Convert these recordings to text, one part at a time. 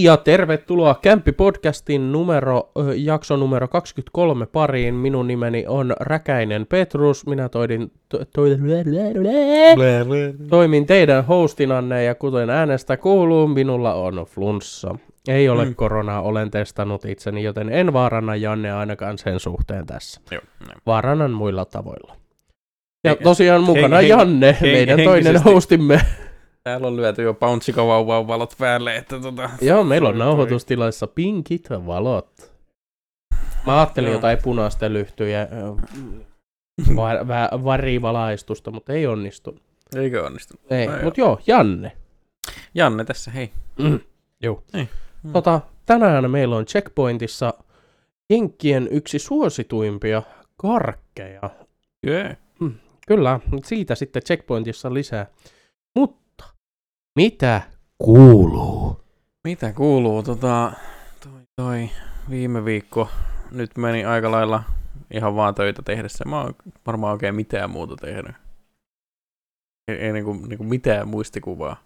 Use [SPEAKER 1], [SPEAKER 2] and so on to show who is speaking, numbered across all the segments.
[SPEAKER 1] Hei ja tervetuloa Kämppi-podcastin numero, jakso numero 23 pariin. Minun nimeni on Räkäinen Petrus. Minä toidin, to, to, toimin teidän hostinanne ja kuten äänestä kuuluu, minulla on flunssa. Ei ole mm. koronaa, olen testannut itseni, joten en vaaranna Janne ainakaan sen suhteen tässä.
[SPEAKER 2] Joo, näin.
[SPEAKER 1] Vaarannan muilla tavoilla. Ja
[SPEAKER 2] Hei-
[SPEAKER 1] tosiaan mukana
[SPEAKER 2] hen-
[SPEAKER 1] Janne,
[SPEAKER 2] hen-
[SPEAKER 1] meidän toinen hostimme.
[SPEAKER 2] Täällä on lyöty jo pauntsikavauvan valot päälle, että tota...
[SPEAKER 1] Joo, meillä on nauhoitustilaissa pinkit valot. Mä ajattelin
[SPEAKER 2] Joo.
[SPEAKER 1] jotain punaista lyhtyjä, va- vä- varivalaistusta, mutta ei onnistu.
[SPEAKER 2] Eikö onnistu?
[SPEAKER 1] Ei,
[SPEAKER 2] No
[SPEAKER 1] mutta joo, Janne.
[SPEAKER 2] Janne tässä, hei.
[SPEAKER 1] Mm. Joo.
[SPEAKER 2] Ei. Mm.
[SPEAKER 1] Tota, tänään meillä on Checkpointissa Jenkkien yksi suosituimpia karkkeja.
[SPEAKER 2] Jee.
[SPEAKER 1] Kyllä, mut siitä sitten Checkpointissa lisää. Mutta, mitä kuuluu?
[SPEAKER 2] Mitä kuuluu? Tota, toi, toi viime viikko nyt meni aika lailla ihan vaan töitä tehdessä. Mä oon varmaan oikein mitään muuta tehnyt. Ei, ei niinku, niinku mitään muistikuvaa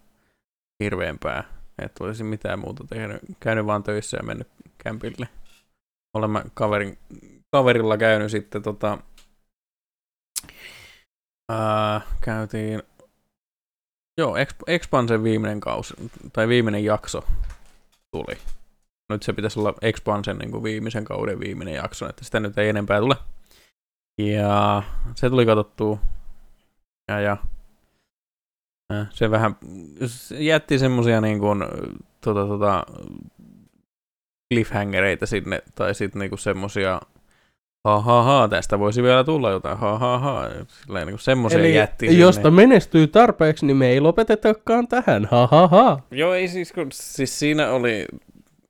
[SPEAKER 2] hirveämpää, että olisin mitään muuta tehnyt. Käynyt vaan töissä ja mennyt kämpille. Olemme kaverin, kaverilla käynyt sitten tota, ää, käytiin Joo, Exp- Expansen viimeinen kausi, tai viimeinen jakso tuli. Nyt se pitäisi olla Expansen niin kuin viimeisen kauden viimeinen jakso, että sitä nyt ei enempää tule. Ja se tuli katsottua. Ja, ja se vähän se jätti semmosia niin kuin, tota, tota, cliffhangereita sinne, tai sitten niinku semmosia ha ha ha, tästä voisi vielä tulla jotain, ha ha ha, silleen niinku semmosia
[SPEAKER 1] Eli
[SPEAKER 2] jätti sinne.
[SPEAKER 1] josta menestyy tarpeeksi, niin me ei lopetetakaan tähän. Ha ha ha.
[SPEAKER 2] Joo, ei siis, kun, siis siinä oli,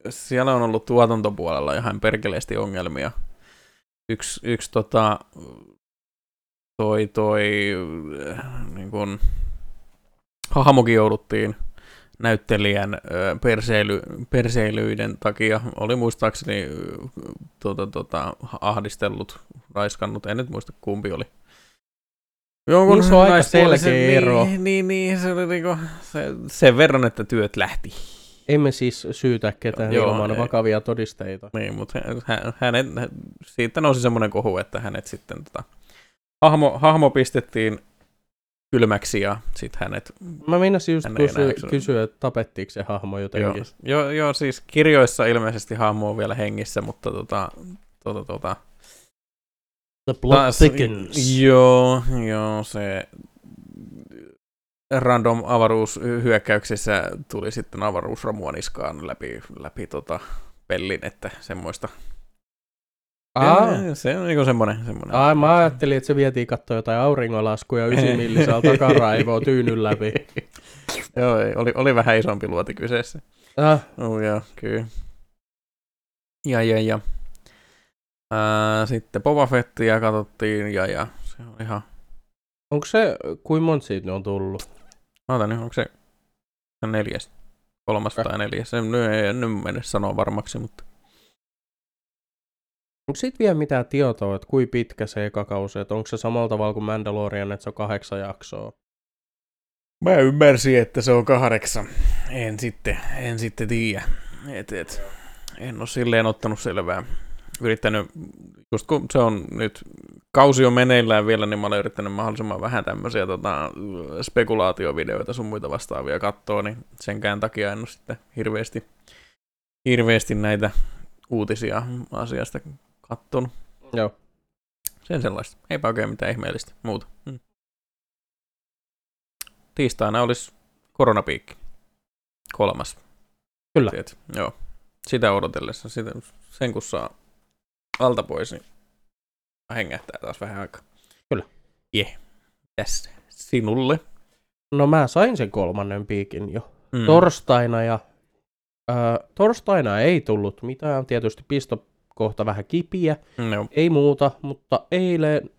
[SPEAKER 2] siellä on ollut tuotantopuolella ihan perkeleesti ongelmia. Yksi, yksi tota, toi, toi, äh, niin kun, hahmokin jouduttiin näyttelijän perseily, perseilyiden takia, oli muistaakseni ö, tota, tota, ahdistellut, raiskannut, en nyt muista kumpi oli. Jonkun
[SPEAKER 1] Niin se on aika selkeä ero.
[SPEAKER 2] Niin, niin, niin se oli niinku, se, sen verran, että työt lähti.
[SPEAKER 1] Emme siis syytä ketään
[SPEAKER 2] Joo,
[SPEAKER 1] ilman
[SPEAKER 2] ei.
[SPEAKER 1] vakavia todisteita.
[SPEAKER 2] Niin, mutta hän, hänet, siitä nousi semmoinen kohu, että hänet sitten tota, hahmo, hahmo pistettiin kylmäksi ja sitten hänet
[SPEAKER 1] Mä meinasin just
[SPEAKER 2] Hän ei enää
[SPEAKER 1] kysyä, että tapettiinko se hahmo
[SPEAKER 2] Joo,
[SPEAKER 1] jotenkin.
[SPEAKER 2] joo, joo, siis kirjoissa ilmeisesti hahmo on vielä hengissä, mutta tota, tota, tota,
[SPEAKER 1] The plot
[SPEAKER 2] taas-
[SPEAKER 1] thickens.
[SPEAKER 2] Joo, joo, se random avaruushyökkäyksissä tuli sitten avaruusromua niskaan läpi, läpi tota pellin, että semmoista.
[SPEAKER 1] Aa,
[SPEAKER 2] Ja Se on niinku semmoinen. semmoinen.
[SPEAKER 1] Aa, mä ajattelin, että se vietiin katsoa jotain auringonlaskuja 9 millisellä takaraivoa tyynyn läpi.
[SPEAKER 2] joo, ei, oli, oli vähän isompi luoti kyseessä.
[SPEAKER 1] Ah,
[SPEAKER 2] Oh, joo, kyllä. Ja, ja, ja. Ää, sitten Boba Fettia katsottiin, ja, ja. Se on ihan...
[SPEAKER 1] onko se, kuin monta siitä on tullut?
[SPEAKER 2] Oota nyt, onko se, neljäs? Kolmas tai neljäs? En, nyt ei nyt mene sanoa varmaksi, mutta...
[SPEAKER 1] Onko siitä vielä mitään tietoa, että kuin pitkä se eka kausi, että onko se samalla tavalla kuin Mandalorian, että se on kahdeksan jaksoa?
[SPEAKER 2] Mä ymmärsin, että se on kahdeksan. En sitten, en sitten tiedä. Et, et, en ole silleen ottanut selvää. Yrittänyt, just kun se on nyt, kausi on meneillään vielä, niin mä olen yrittänyt mahdollisimman vähän tämmöisiä tota, spekulaatiovideoita sun muita vastaavia katsoa, niin senkään takia en ole sitten hirveästi, hirveästi näitä uutisia asiasta kattonut.
[SPEAKER 1] Joo.
[SPEAKER 2] Sen sellaista. Eipä oikein mitään ihmeellistä muuta. Mm. Tiistaina olisi koronapiikki. Kolmas.
[SPEAKER 1] Kyllä.
[SPEAKER 2] Tiedät, joo. Sitä odotellessa. Sitä, sen kun saa alta pois, niin hengähtää taas vähän aikaa.
[SPEAKER 1] Kyllä.
[SPEAKER 2] Yeah. Tässä. Sinulle.
[SPEAKER 1] No mä sain sen kolmannen piikin jo.
[SPEAKER 2] Mm.
[SPEAKER 1] Torstaina ja... Ö, torstaina ei tullut mitään, tietysti pistokohta vähän kipiä,
[SPEAKER 2] no.
[SPEAKER 1] ei muuta, mutta eilen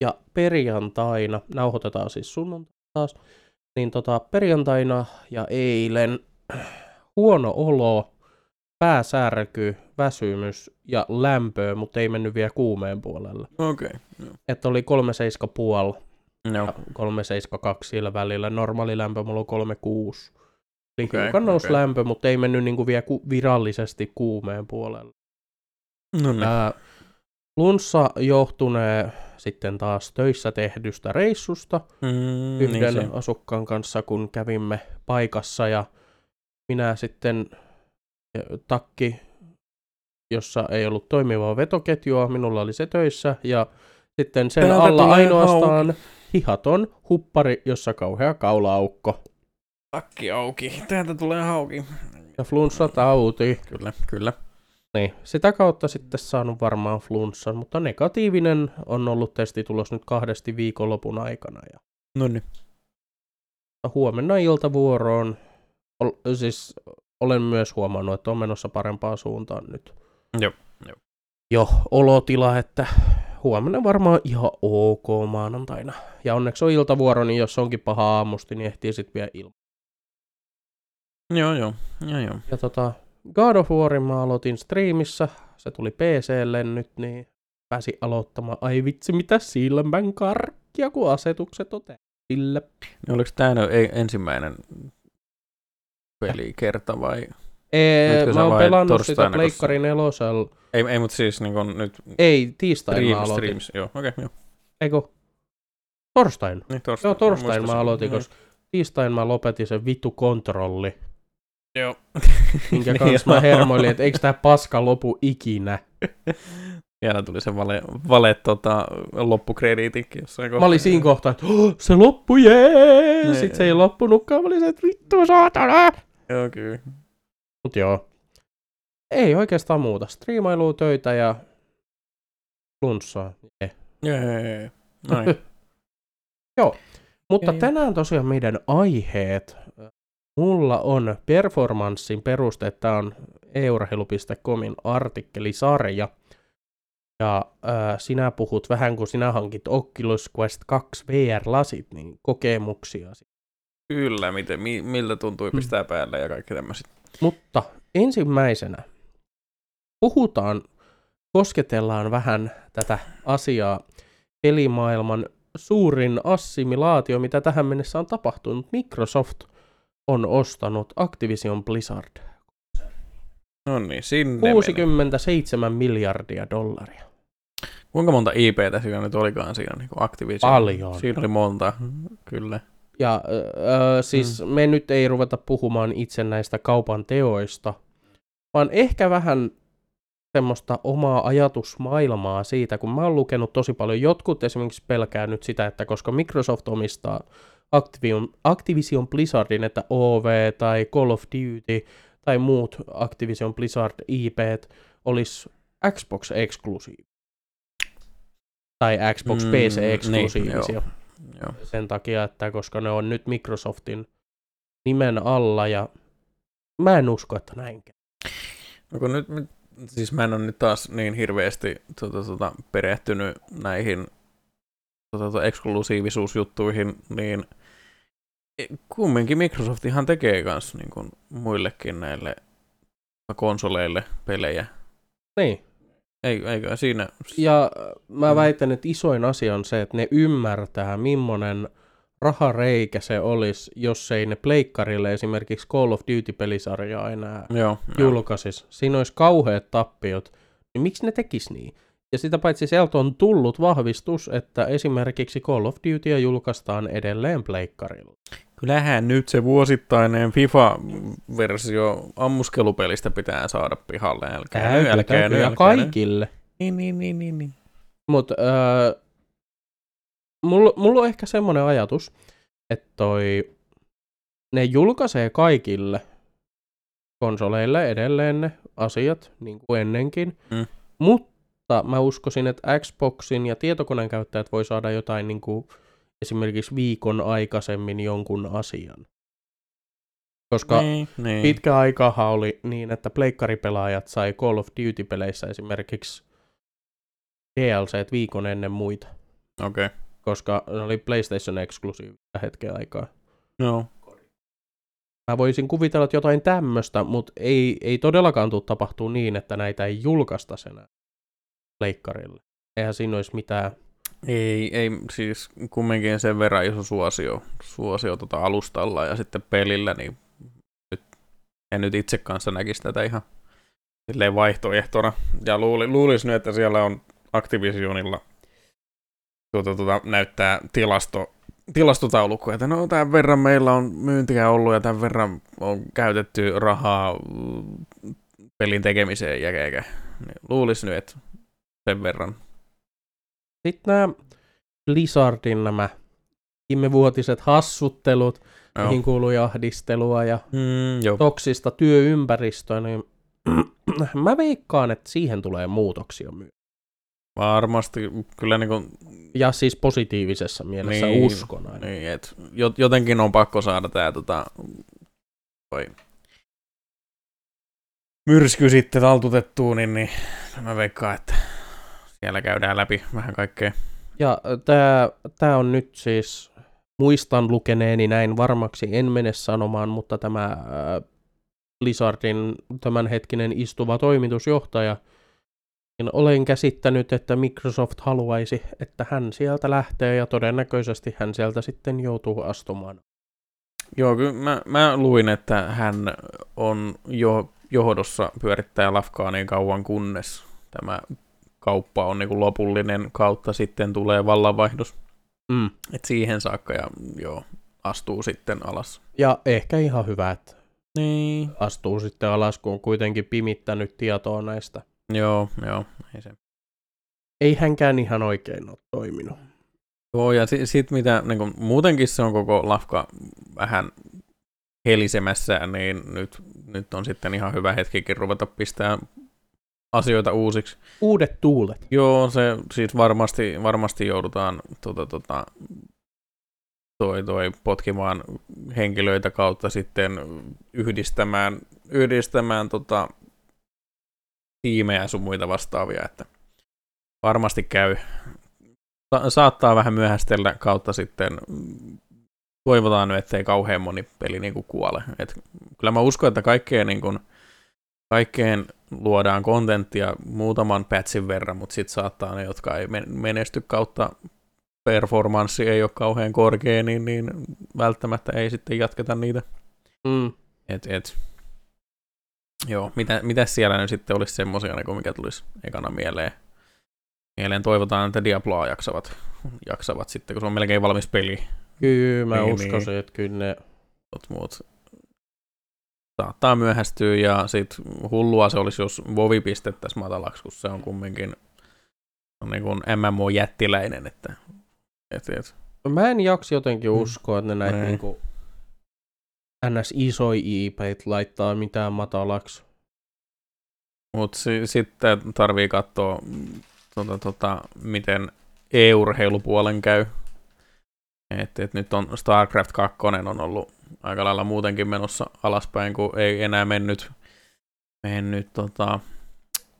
[SPEAKER 1] ja perjantaina, nauhoitetaan siis sunnuntai taas, niin tota perjantaina ja eilen huono olo, pääsärky, väsymys ja lämpöä, mutta ei mennyt vielä kuumeen puolelle.
[SPEAKER 2] Okei. Okay.
[SPEAKER 1] Että oli 3,5
[SPEAKER 2] No.
[SPEAKER 1] ja 3,72 sillä välillä. Normaali lämpö mulla on 3,6. Eli
[SPEAKER 2] Okei,
[SPEAKER 1] hiukan nousi
[SPEAKER 2] okei.
[SPEAKER 1] lämpö, mutta ei mennyt niin kuin vielä ku- virallisesti kuumeen puolelle.
[SPEAKER 2] No niin.
[SPEAKER 1] Ää, flunssa johtunee sitten taas töissä tehdystä reissusta
[SPEAKER 2] Mm,
[SPEAKER 1] yhden
[SPEAKER 2] niin se.
[SPEAKER 1] asukkaan kanssa, kun kävimme paikassa ja minä sitten takki, jossa ei ollut toimivaa vetoketjua, minulla oli se töissä ja sitten sen
[SPEAKER 2] Täältä
[SPEAKER 1] alla ainoastaan hihaton huppari, jossa kauhea kaulaaukko
[SPEAKER 2] Takki auki. Täältä tulee hauki.
[SPEAKER 1] ja flunssatauti.
[SPEAKER 2] Kyllä, kyllä.
[SPEAKER 1] Niin, sitä kautta sitten saanut varmaan flunssan, mutta negatiivinen on ollut testitulos nyt kahdesti viikonlopun aikana. Ja
[SPEAKER 2] No niin.
[SPEAKER 1] huomenna iltavuoroon, ol, siis olen myös huomannut, että on menossa parempaan suuntaan nyt.
[SPEAKER 2] Joo, joo.
[SPEAKER 1] Jo olotila, että huomenna varmaan ihan ok maanantaina. Ja onneksi on iltavuoro, niin jos onkin paha aamusti, niin ehtii sitten vielä ilman.
[SPEAKER 2] Joo, joo. Joo, joo.
[SPEAKER 1] Ja tota, God of Warin mä aloitin striimissä, se tuli PClle nyt, niin pääsi aloittamaan. Ai vitsi, mitä silmän karkkia, kun asetukset on tehty sille.
[SPEAKER 2] Niin oliko tämä ensimmäinen pelikerta vai?
[SPEAKER 1] Ee, mä oon pelannut sitä Pleikkari nelosella.
[SPEAKER 2] Ei, ei mutta siis niin kun nyt
[SPEAKER 1] Ei, tiistain mä
[SPEAKER 2] stream,
[SPEAKER 1] aloitin.
[SPEAKER 2] streams. Joo, okei, okay, joo.
[SPEAKER 1] Eikö? Torstain.
[SPEAKER 2] Niin, torstain.
[SPEAKER 1] Joo, torstain mä
[SPEAKER 2] sen.
[SPEAKER 1] aloitin, koska tiistain mä lopetin sen vittu kontrolli,
[SPEAKER 2] Joo.
[SPEAKER 1] minkä
[SPEAKER 2] Niin,
[SPEAKER 1] kanssa mä
[SPEAKER 2] joo.
[SPEAKER 1] hermoilin, että eikö tää paska lopu ikinä.
[SPEAKER 2] Vielä tuli se vale, vale tota, loppukrediitikki jossain kohtaa.
[SPEAKER 1] Mä olin siinä kohtaa, että oh, se loppu, jee!
[SPEAKER 2] Niin.
[SPEAKER 1] Sitten se ei loppunutkaan, mä olin se, että vittu saatana!
[SPEAKER 2] Joo, kyllä.
[SPEAKER 1] Mut joo. Ei oikeastaan muuta. Striimailua, töitä ja flunssaa. Eh.
[SPEAKER 2] Jee. Noin.
[SPEAKER 1] Mutta
[SPEAKER 2] Okei.
[SPEAKER 1] tänään tosiaan meidän aiheet. Mulla on performanssin peruste, tämä on eurheilu.comin artikkelisarja. Ja äh, sinä puhut vähän, kun sinä hankit Oculus Quest 2 VR-lasit, niin kokemuksia.
[SPEAKER 2] Kyllä, miten, mi, miltä tuntui pistää päälle ja kaikki tämmöiset.
[SPEAKER 1] Mutta ensimmäisenä puhutaan, kosketellaan vähän tätä asiaa pelimaailman suurin assimilaatio, mitä tähän mennessä on tapahtunut. Microsoft on ostanut Activision Blizzard.
[SPEAKER 2] No niin, sinne meni.
[SPEAKER 1] 67 miljardia dollaria.
[SPEAKER 2] Kuinka monta IPtä siinä nyt olikaan siinä niin Activision?
[SPEAKER 1] Paljon.
[SPEAKER 2] Siinä oli monta, kyllä.
[SPEAKER 1] Ja öö, siis mm. me nyt ei ruveta puhumaan itse näistä kaupan teoista, vaan ehkä vähän semmoista omaa ajatusmaailmaa siitä, kun mä oon lukenut tosi paljon. Jotkut esimerkiksi pelkää nyt sitä, että koska Microsoft omistaa Activision, Activision Blizzardin, että OV tai Call of Duty tai muut Activision Blizzard IPt olisi Xbox eksklusiivisia. Tai Xbox
[SPEAKER 2] Mm,
[SPEAKER 1] PC
[SPEAKER 2] niin,
[SPEAKER 1] eksklusiivisia
[SPEAKER 2] joo. Joo.
[SPEAKER 1] sen takia, että koska ne on nyt Microsoftin nimen alla ja mä en usko, että näin käy.
[SPEAKER 2] No kun nyt, siis mä en ole nyt taas niin hirveästi tota, tota, perehtynyt näihin tota, tota, eksklusiivisuusjuttuihin, niin kumminkin Microsoft ihan tekee kans niin kuin muillekin näille konsoleille pelejä.
[SPEAKER 1] Niin.
[SPEAKER 2] Ei, eikö siinä...
[SPEAKER 1] Ja mä
[SPEAKER 2] Mm.
[SPEAKER 1] väitän, että isoin asia on se, että ne ymmärtää, millainen rahareikä se olisi, jos ei ne pleikkarille esimerkiksi Call of Duty-pelisarjaa enää
[SPEAKER 2] Joo,
[SPEAKER 1] julkaisis. Siinä olisi kauheat tappiot. Niin miksi ne tekis niin? Ja sitä paitsi sieltä on tullut vahvistus, että esimerkiksi Call of Dutyä julkaistaan edelleen pleikkarilla.
[SPEAKER 2] Kyllähän nyt se vuosittainen FIFA-versio ammuskelupelistä pitää saada pihalle. Älkää,
[SPEAKER 1] Täytyy,
[SPEAKER 2] älkää,
[SPEAKER 1] täytyy,
[SPEAKER 2] älkää,
[SPEAKER 1] kaikille.
[SPEAKER 2] Niin, niin, niin, niin, niin.
[SPEAKER 1] Mutta öö, mulla, mulla on ehkä semmoinen ajatus, että toi, ne julkaisee kaikille konsoleille edelleen ne asiat, niin kuin ennenkin,
[SPEAKER 2] Mm.
[SPEAKER 1] mutta mä uskoisin, että Xboxin ja tietokoneen käyttäjät voi saada jotain niin kuin esimerkiksi viikon aikaisemmin jonkun asian. Koska
[SPEAKER 2] niin, niin.
[SPEAKER 1] pitkä aikahan oli niin, että pleikkaripelaajat sai Call of Duty-peleissä esimerkiksi DLCt viikon ennen muita,
[SPEAKER 2] Okei. Okay.
[SPEAKER 1] koska ne oli PlayStation eksklusiivista hetken aikaa.
[SPEAKER 2] No.
[SPEAKER 1] Mä voisin kuvitella, että jotain tämmöistä, mutta ei, ei todellakaan tule tapahtuu niin, että näitä ei julkaista enää pleikkarille. Eihän siinä olisi mitään.
[SPEAKER 2] Ei, ei, siis kumminkin sen verran iso suosio, suosio tota alustalla ja sitten pelillä, niin en nyt itse kanssa näkisi tätä ihan silleen vaihtoehtona. Ja luuli, luulisi nyt, että siellä on Activisionilla tuota, tuota, näyttää tilasto, tilastotaulukko, että no tämän verran meillä on myyntiä ollut ja tämän verran on käytetty rahaa pelin tekemiseen ja. Niin luulisi nyt, että sen verran.
[SPEAKER 1] Sitten nämä Blizzardin nämä viimevuotiset hassuttelut,
[SPEAKER 2] Joo.
[SPEAKER 1] mihin kuuluu ahdistelua ja
[SPEAKER 2] Mm,
[SPEAKER 1] toksista työympäristöä, niin mä veikkaan, että siihen tulee muutoksia myös.
[SPEAKER 2] Varmasti kyllä niin kuin,
[SPEAKER 1] Ja siis positiivisessa mielessä
[SPEAKER 2] Niin,
[SPEAKER 1] uskon aina.
[SPEAKER 2] niin, et jo- jotenkin on pakko saada tämä tota, toi myrsky sitten taltutettua, niin, niin mä veikkaan, että siellä käydään läpi vähän kaikkea.
[SPEAKER 1] Ja tämä tää on nyt siis, muistan lukeneeni näin varmaksi, en mene sanomaan, mutta tämä äh, Blizzardin tämänhetkinen istuva toimitusjohtaja, niin olen käsittänyt, että Microsoft haluaisi, että hän sieltä lähtee ja todennäköisesti hän sieltä sitten joutuu astumaan.
[SPEAKER 2] Joo, kyllä mä, mä luin, että hän on jo johdossa pyörittää lafkaa niin kauan, kunnes tämä kauppa on niin kuin lopullinen kautta sitten tulee vallanvaihdos.
[SPEAKER 1] Mm.
[SPEAKER 2] Et siihen saakka ja joo, astuu sitten alas.
[SPEAKER 1] Ja ehkä ihan hyvä, että
[SPEAKER 2] Niin.
[SPEAKER 1] astuu sitten alas, kun on kuitenkin pimittänyt tietoa näistä.
[SPEAKER 2] Joo, joo. Ei se.
[SPEAKER 1] Ei hänkään ihan oikein ole toiminut.
[SPEAKER 2] Joo, ja sitten sit mitä, niin kun, muutenkin se on koko lafka vähän helisemässä, niin nyt, nyt on sitten ihan hyvä hetkikin ruveta pistää asioita uusiksi.
[SPEAKER 1] Uudet tuulet.
[SPEAKER 2] Joo, se siis varmasti, varmasti joudutaan tota, tota, toi, toi potkimaan henkilöitä kautta sitten yhdistämään, yhdistämään tota, tiimejä sun muita vastaavia, että varmasti käy. Sa- saattaa vähän myöhästellä kautta sitten toivotaan nyt, ettei kauhean moni peli niin kuin kuole. Et kyllä mä uskon, että kaikkeen, niin kuin, kaikkeen luodaan kontenttia muutaman patchin verran, mutta sitten saattaa ne, jotka ei men- menesty kautta performanssi ei ole kauhean korkea, niin, niin välttämättä ei sitten jatketa niitä.
[SPEAKER 1] Mm.
[SPEAKER 2] Et, et, joo, mitä, mitä siellä nyt sitten olisi semmoisia, niin mikä tulisi ekana mieleen? Mieleen toivotaan, että Diabloa jaksavat, jaksavat sitten, kun se on melkein valmis peli.
[SPEAKER 1] Kyllä mä
[SPEAKER 2] Niin,
[SPEAKER 1] uskoisin, että kyllä ne...
[SPEAKER 2] Mut, muut saattaa myöhästyä ja sit hullua se olisi, jos Vovi pistettäisiin matalaksi, kun se on kumminkin on niin kuin MMO-jättiläinen, että et, et.
[SPEAKER 1] Mä en jaksa jotenkin
[SPEAKER 2] Mm.
[SPEAKER 1] uskoa, että ne näitä
[SPEAKER 2] Ei.
[SPEAKER 1] niinku ns. isoja ip laittaa mitään matalaksi.
[SPEAKER 2] Mut si- sitten tarvii katsoa, tota, tota, miten e-urheilupuolen käy. Et, et nyt on StarCraft 2 on ollut aika lailla muutenkin menossa alaspäin, kun ei enää mennyt, mennyt tota,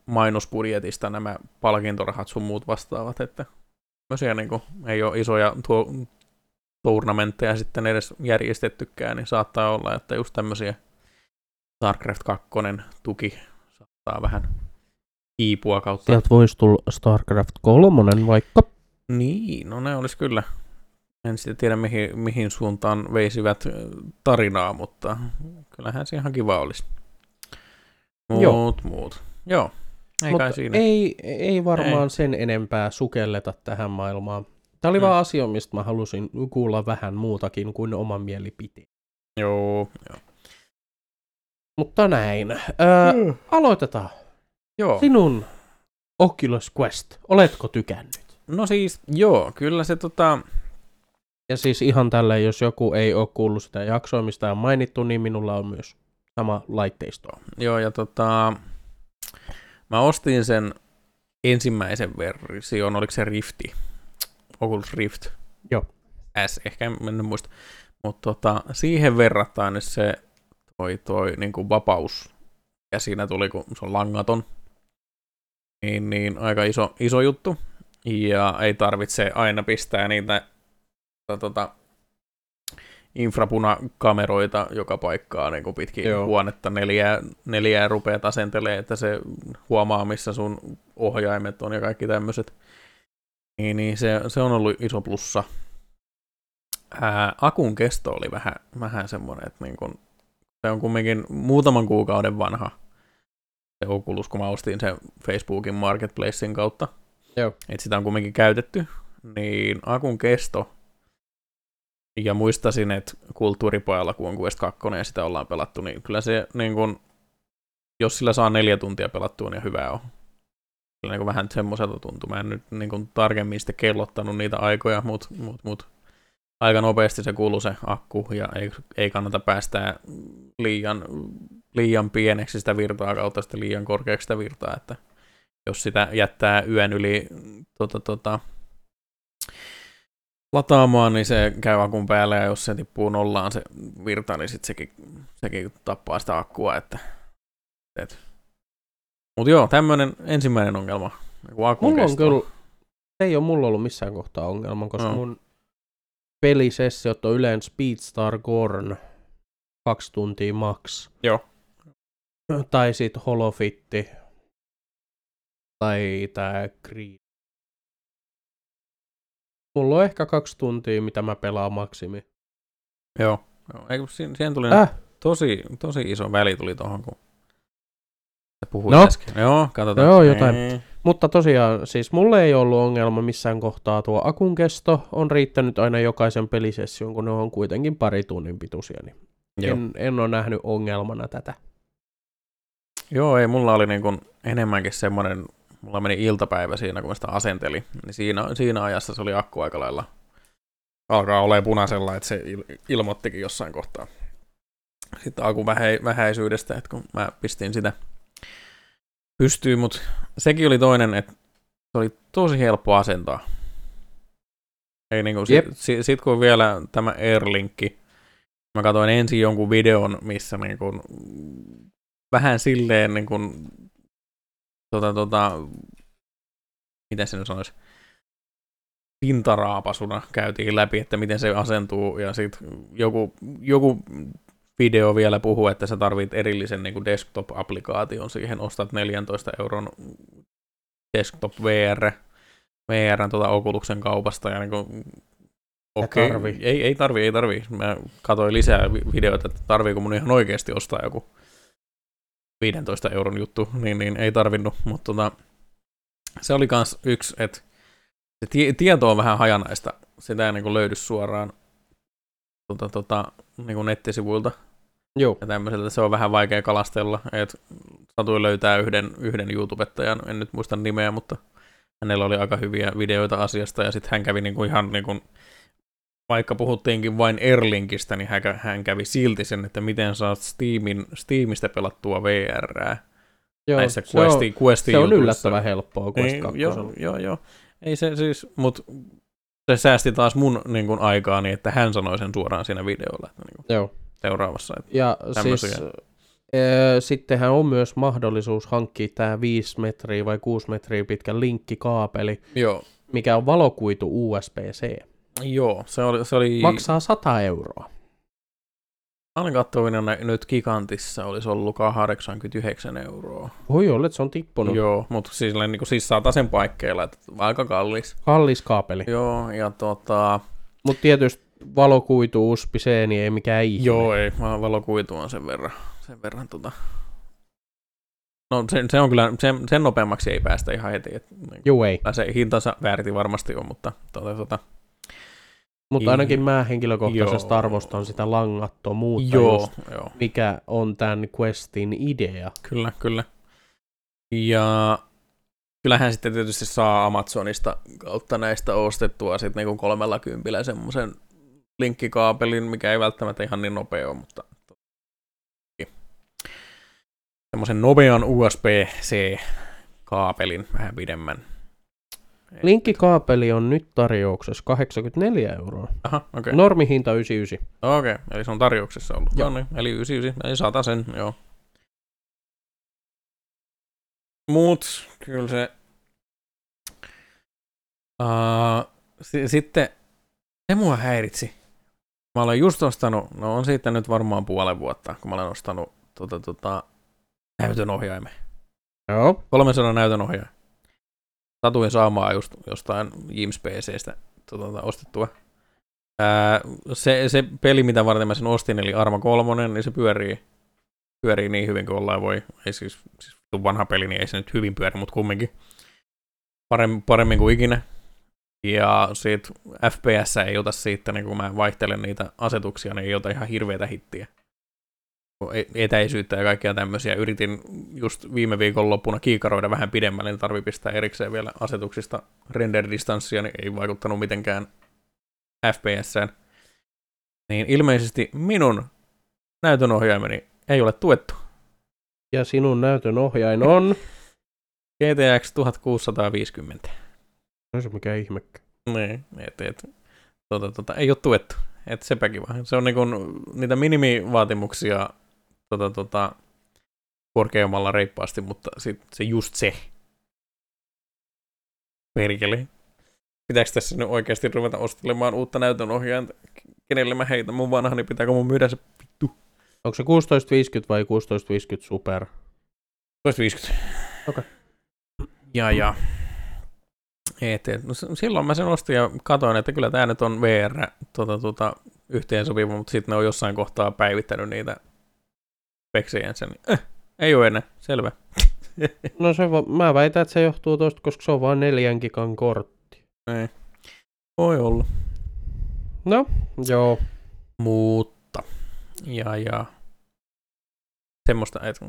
[SPEAKER 2] mainosbudjetista nämä palkintorahat sun muut vastaavat, että tämmöisiä niin kuin, ei ole isoja tuo, tournamentteja sitten edes järjestettykään, niin saattaa olla, että just tämmöisiä StarCraft 2 tuki saattaa vähän hiipua kautta.
[SPEAKER 1] Sieltä voisi tulla StarCraft 3 vaikka.
[SPEAKER 2] Niin, no ne olisi kyllä. En sitten tiedä, mihin, mihin suuntaan veisivät ö, tarinaa, mutta kyllähän se ihan kiva olisi. Muut,
[SPEAKER 1] Joo.
[SPEAKER 2] muut. Joo, ei
[SPEAKER 1] Mutta
[SPEAKER 2] kai siinä.
[SPEAKER 1] ei, ei varmaan
[SPEAKER 2] Ei.
[SPEAKER 1] sen enempää sukelleta tähän maailmaan. Tämä oli
[SPEAKER 2] Mm.
[SPEAKER 1] vaan asia, mistä mä halusin kuulla vähän muutakin kuin oman mielipiteen.
[SPEAKER 2] Joo, joo.
[SPEAKER 1] Mutta näin. Öö,
[SPEAKER 2] Mm.
[SPEAKER 1] aloitetaan.
[SPEAKER 2] joo.
[SPEAKER 1] Sinun Oculus Quest. Oletko tykännyt?
[SPEAKER 2] No siis, joo, kyllä se tota,
[SPEAKER 1] Ja siis ihan tälleen, jos joku ei ole kuullut sitä jaksoa, mistä on mainittu, niin minulla on myös sama laitteisto.
[SPEAKER 2] joo ja tota, mä ostin sen ensimmäisen version, oliko se Rifti? Oculus Rift.
[SPEAKER 1] Joo.
[SPEAKER 2] S, ehkä en, muista. Mutta tota, siihen verrattuna niin se toi, toi niin kuin vapaus, ja siinä tuli, kun se on langaton, niin, niin aika iso, iso juttu. Ja ei tarvitse aina pistää niitä tota, tota, infrapunakameroita joka paikkaa niin kuin pitkin
[SPEAKER 1] Joo.
[SPEAKER 2] Joo. huonetta neljää, neljää rupeat asentelee, että se huomaa, missä sun ohjaimet on ja kaikki tämmöiset. Niin, niin se, se on ollut iso plussa. Ää, akun kesto oli vähän, vähän semmoinen, että niin kun se on kumminkin muutaman kuukauden vanha se Oculus, kun mä ostin sen Facebookin Marketplacein kautta.
[SPEAKER 1] Joo.
[SPEAKER 2] Et sitä on kumminkin käytetty, niin akun kesto ja muistasin, että kulttuuripojalla, kun on Quest 2 ja sitä ollaan pelattu, niin kyllä se, niin kun, jos sillä saa neljä tuntia pelattua, niin hyvä on. Kyllä niin vähän semmoiselta tuntuu. Mä en nyt niin kuin tarkemmin sitten kellottanut niitä aikoja, mutta mut, mut, aika nopeasti se kuuluu se akku, ja ei, ei kannata päästää liian, liian pieneksi sitä virtaa kautta sitten liian korkeaksi sitä virtaa, että jos sitä jättää yön yli tota, tota, lataamaan, niin se käy akun päälle, ja jos se tippuu nollaan se virta, niin sitten sekin, sekin tappaa sitä akkua, että, et. Mutta joo, tämmöinen ensimmäinen ongelma.
[SPEAKER 1] Akun mulla on kyllä, se ei ole mulla ollut missään kohtaa ongelma, koska no. mun pelisessiot on yleensä Speedstar Gorn kaksi tuntia max.
[SPEAKER 2] Joo.
[SPEAKER 1] Tai sit Holofitti. Tai tää Creed. Mulla on ehkä kaksi tuntia, mitä mä pelaan maksimi.
[SPEAKER 2] Joo. Joo. Eikö, siihen tuli äh? tosi, tosi iso väli tuli tuohon, kun puhuit no. äsken. Joo, katsotaan.
[SPEAKER 1] Joo, jotain. Ei. Mutta tosiaan, siis mulle ei ollut ongelma missään kohtaa tuo akun kesto. On riittänyt aina jokaisen pelisession, kun ne on kuitenkin pari tunnin pituisia. Niin en, en ole nähnyt ongelmana tätä.
[SPEAKER 2] Joo, ei, mulla oli niin kuin enemmänkin semmoinen, mulla meni iltapäivä siinä, kun mä sitä asenteli, niin siinä, siinä ajassa se oli akku aika lailla, alkaa olemaan punaisella, että se il, ilmoittikin jossain kohtaa. Sitten akun vähä, vähäisyydestä, että kun mä pistin sitä pystyy, mutta sekin oli toinen, että se oli tosi helppo asentaa. Ei niinku, sit, sit, sit, kun vielä tämä Airlinkki, mä katsoin ensin jonkun videon, missä niinku, vähän silleen niinku, tota, tota, miten se nyt sanoisi, pintaraapasuna käytiin läpi, että miten se asentuu, ja sitten joku, joku video vielä puhuu, että sä tarvit erillisen niin kuin desktop-applikaation siihen, ostat 14 euron desktop VR, VR tuota Oculusen kaupasta ja niin kuin, okay, ei, ei tarvi, ei tarvi. Mä katsoin lisää videoita, että tarviiko mun ihan oikeasti ostaa joku 15 euron juttu, niin, niin ei tarvinnut, mutta tota, se oli kans yksi, että se tie, tieto on vähän hajanaista, sitä ei niin kuin löydy suoraan tota, tota, niin kuin nettisivuilta.
[SPEAKER 1] Joo.
[SPEAKER 2] Ja tämmöiseltä se on vähän vaikea kalastella. Et satui löytää yhden, yhden YouTubettajan, en nyt muista nimeä, mutta hänellä oli aika hyviä videoita asiasta, ja sitten hän kävi niinku ihan niinku, vaikka puhuttiinkin vain Erlinkistä, niin hän, hän kävi silti sen, että miten saat Steamin, Steamista pelattua VR.
[SPEAKER 1] Joo,
[SPEAKER 2] näissä
[SPEAKER 1] se, questi, on, questi se on yllättävän helppoa Quest niin,
[SPEAKER 2] joo, joo, joo. Ei se siis, mutta se säästi taas mun niin kuin, aikaani, että hän sanoi sen suoraan siinä videolla. Että, niin kuin,
[SPEAKER 1] Joo.
[SPEAKER 2] Seuraavassa. Että
[SPEAKER 1] ja siis, e, sittenhän on myös mahdollisuus hankkia tämä 5 metriä vai 6 metriä pitkä linkkikaapeli,
[SPEAKER 2] Joo.
[SPEAKER 1] mikä on valokuitu USB-C.
[SPEAKER 2] Joo, se oli... Se oli...
[SPEAKER 1] Maksaa 100 euroa.
[SPEAKER 2] Olen katsovina nyt Gigantissa olisi ollut 89 euroa.
[SPEAKER 1] Voi olla, että se on tippunut.
[SPEAKER 2] Joo, mutta siis, niin kuin, siis saata sen paikkeilla, että aika kallis.
[SPEAKER 1] Kallis kaapeli.
[SPEAKER 2] Joo, ja tota...
[SPEAKER 1] Mutta tietysti valokuitu USB niin ei mikään ihme.
[SPEAKER 2] Joo, ei, valokuitu on sen verran, sen verran tota... No se, se on kyllä, sen, sen nopeammaksi ei päästä ihan heti. Et,
[SPEAKER 1] Joo, ei.
[SPEAKER 2] Se hintansa väärti varmasti on, mutta tota, tota,
[SPEAKER 1] mutta ainakin mä henkilökohtaisesti joo. arvostan sitä langattomuutta,
[SPEAKER 2] joo,
[SPEAKER 1] just,
[SPEAKER 2] joo.
[SPEAKER 1] mikä on tämän Questin idea.
[SPEAKER 2] Kyllä, kyllä. Ja kyllähän sitten tietysti saa Amazonista kautta näistä ostettua sitten niinku kolmella kympillä semmoisen linkkikaapelin, mikä ei välttämättä ihan niin nopea ole, mutta semmoisen nopean USB-C-kaapelin vähän pidemmän
[SPEAKER 1] Linkkikaapeli on nyt tarjouksessa 84 euroa.
[SPEAKER 2] Aha, okei. Okay.
[SPEAKER 1] Normihinta 99.
[SPEAKER 2] Okei, okay, eli se on tarjouksessa ollut. Joo. No niin, eli 99, eli sata sen, joo. Mut, kyllä se... Uh, s- sitten se mua häiritsi. Mä olen just ostanut, no on siitä nyt varmaan puolen vuotta, kun mä olen ostanut tota, tota, näytön ohjaimen.
[SPEAKER 1] Joo.
[SPEAKER 2] 300 näytön ohjaimen satuin saamaan just jostain Jims PCstä tota, ostettua. Ää, se, se peli, mitä varten mä sen ostin, eli Arma 3, niin se pyörii pyörii niin hyvin kuin ollaan voi. Ei siis, siis vanha peli, niin ei se nyt hyvin pyöri, mutta kumminkin paremmin, paremmin kuin ikinä. Ja siitä FPS ei ota siitä, niin kun mä vaihtelen niitä asetuksia, niin ei ota ihan hirveätä hittiä. E- etäisyyttä ja kaikkea tämmöisiä. Yritin just viime viikon loppuna kiikaroida vähän pidemmälle, niin tarvii pistää erikseen vielä asetuksista render-distanssia, niin ei vaikuttanut mitenkään FPSään. Niin ilmeisesti minun näytön ohjaimeni ei ole tuettu.
[SPEAKER 1] Ja sinun näytön ohjain on...
[SPEAKER 2] GTX 1650.
[SPEAKER 1] No se mikä ihmekkä.
[SPEAKER 2] Niin, et, et, tota, tota, ei ole tuettu. Et sepäkin vaan. Se on niinku niitä minimivaatimuksia tota, tota, korkeammalla reippaasti, mutta sit, se just se. Perkele. Pitääkö tässä nyt oikeasti ruveta ostelemaan uutta näytön ohjainta? Kenelle mä heitän mun vanha, niin pitääkö mun myydä se vittu?
[SPEAKER 1] Onko se 1650 vai 1650 Super?
[SPEAKER 2] 1650.
[SPEAKER 1] Okei.
[SPEAKER 2] Ja, ja. Et, et, no, silloin mä sen ostin ja katoin, että kyllä tämä nyt on VR tota, tota, yhteensopiva, mutta sitten ne on jossain kohtaa päivittänyt niitä speksejänsä, niin eh, ei ole enää, selvä.
[SPEAKER 1] No se va- mä väitän, että se johtuu tosta, koska se on vain neljän gigan kortti.
[SPEAKER 2] ei. Voi olla.
[SPEAKER 1] No, joo.
[SPEAKER 2] Mutta, ja, ja semmoista, että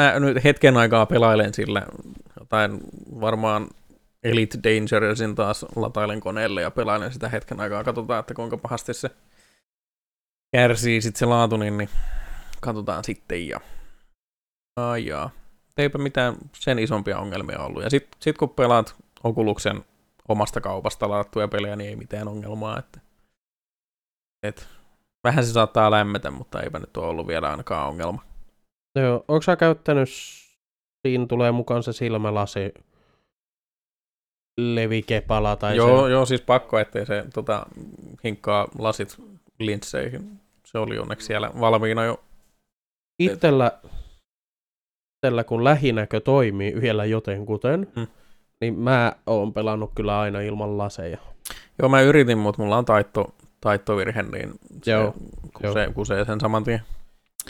[SPEAKER 2] mä nyt hetken aikaa pelailen sillä jotain varmaan Elite Dangersin taas latailen koneelle ja pelailen sitä hetken aikaa. Katsotaan, että kuinka pahasti se kärsii sitten se laatu, niin, niin katsotaan sitten. Ja, ai jaa. Eipä mitään sen isompia ongelmia ollut. Ja sitten sit kun pelaat Oculuksen omasta kaupasta ladattuja pelejä, niin ei mitään ongelmaa. Että, et, vähän se saattaa lämmetä, mutta eipä nyt ole ollut vielä ainakaan ongelma.
[SPEAKER 1] Joo, onko sä käyttänyt, siinä tulee mukaan se silmälasi levikepala tai
[SPEAKER 2] joo,
[SPEAKER 1] se.
[SPEAKER 2] joo, siis pakko, ettei se tota, hinkkaa lasit linsseihin. Se oli onneksi siellä valmiina jo.
[SPEAKER 1] Itellä, itellä kun lähinäkö toimii vielä jotenkuten,
[SPEAKER 2] Mm.
[SPEAKER 1] niin mä oon pelannut kyllä aina ilman laseja.
[SPEAKER 2] Joo, mä yritin, mutta mulla on taitto, taittovirhe, niin se,
[SPEAKER 1] Joo,
[SPEAKER 2] kusee, kusee sen saman tien.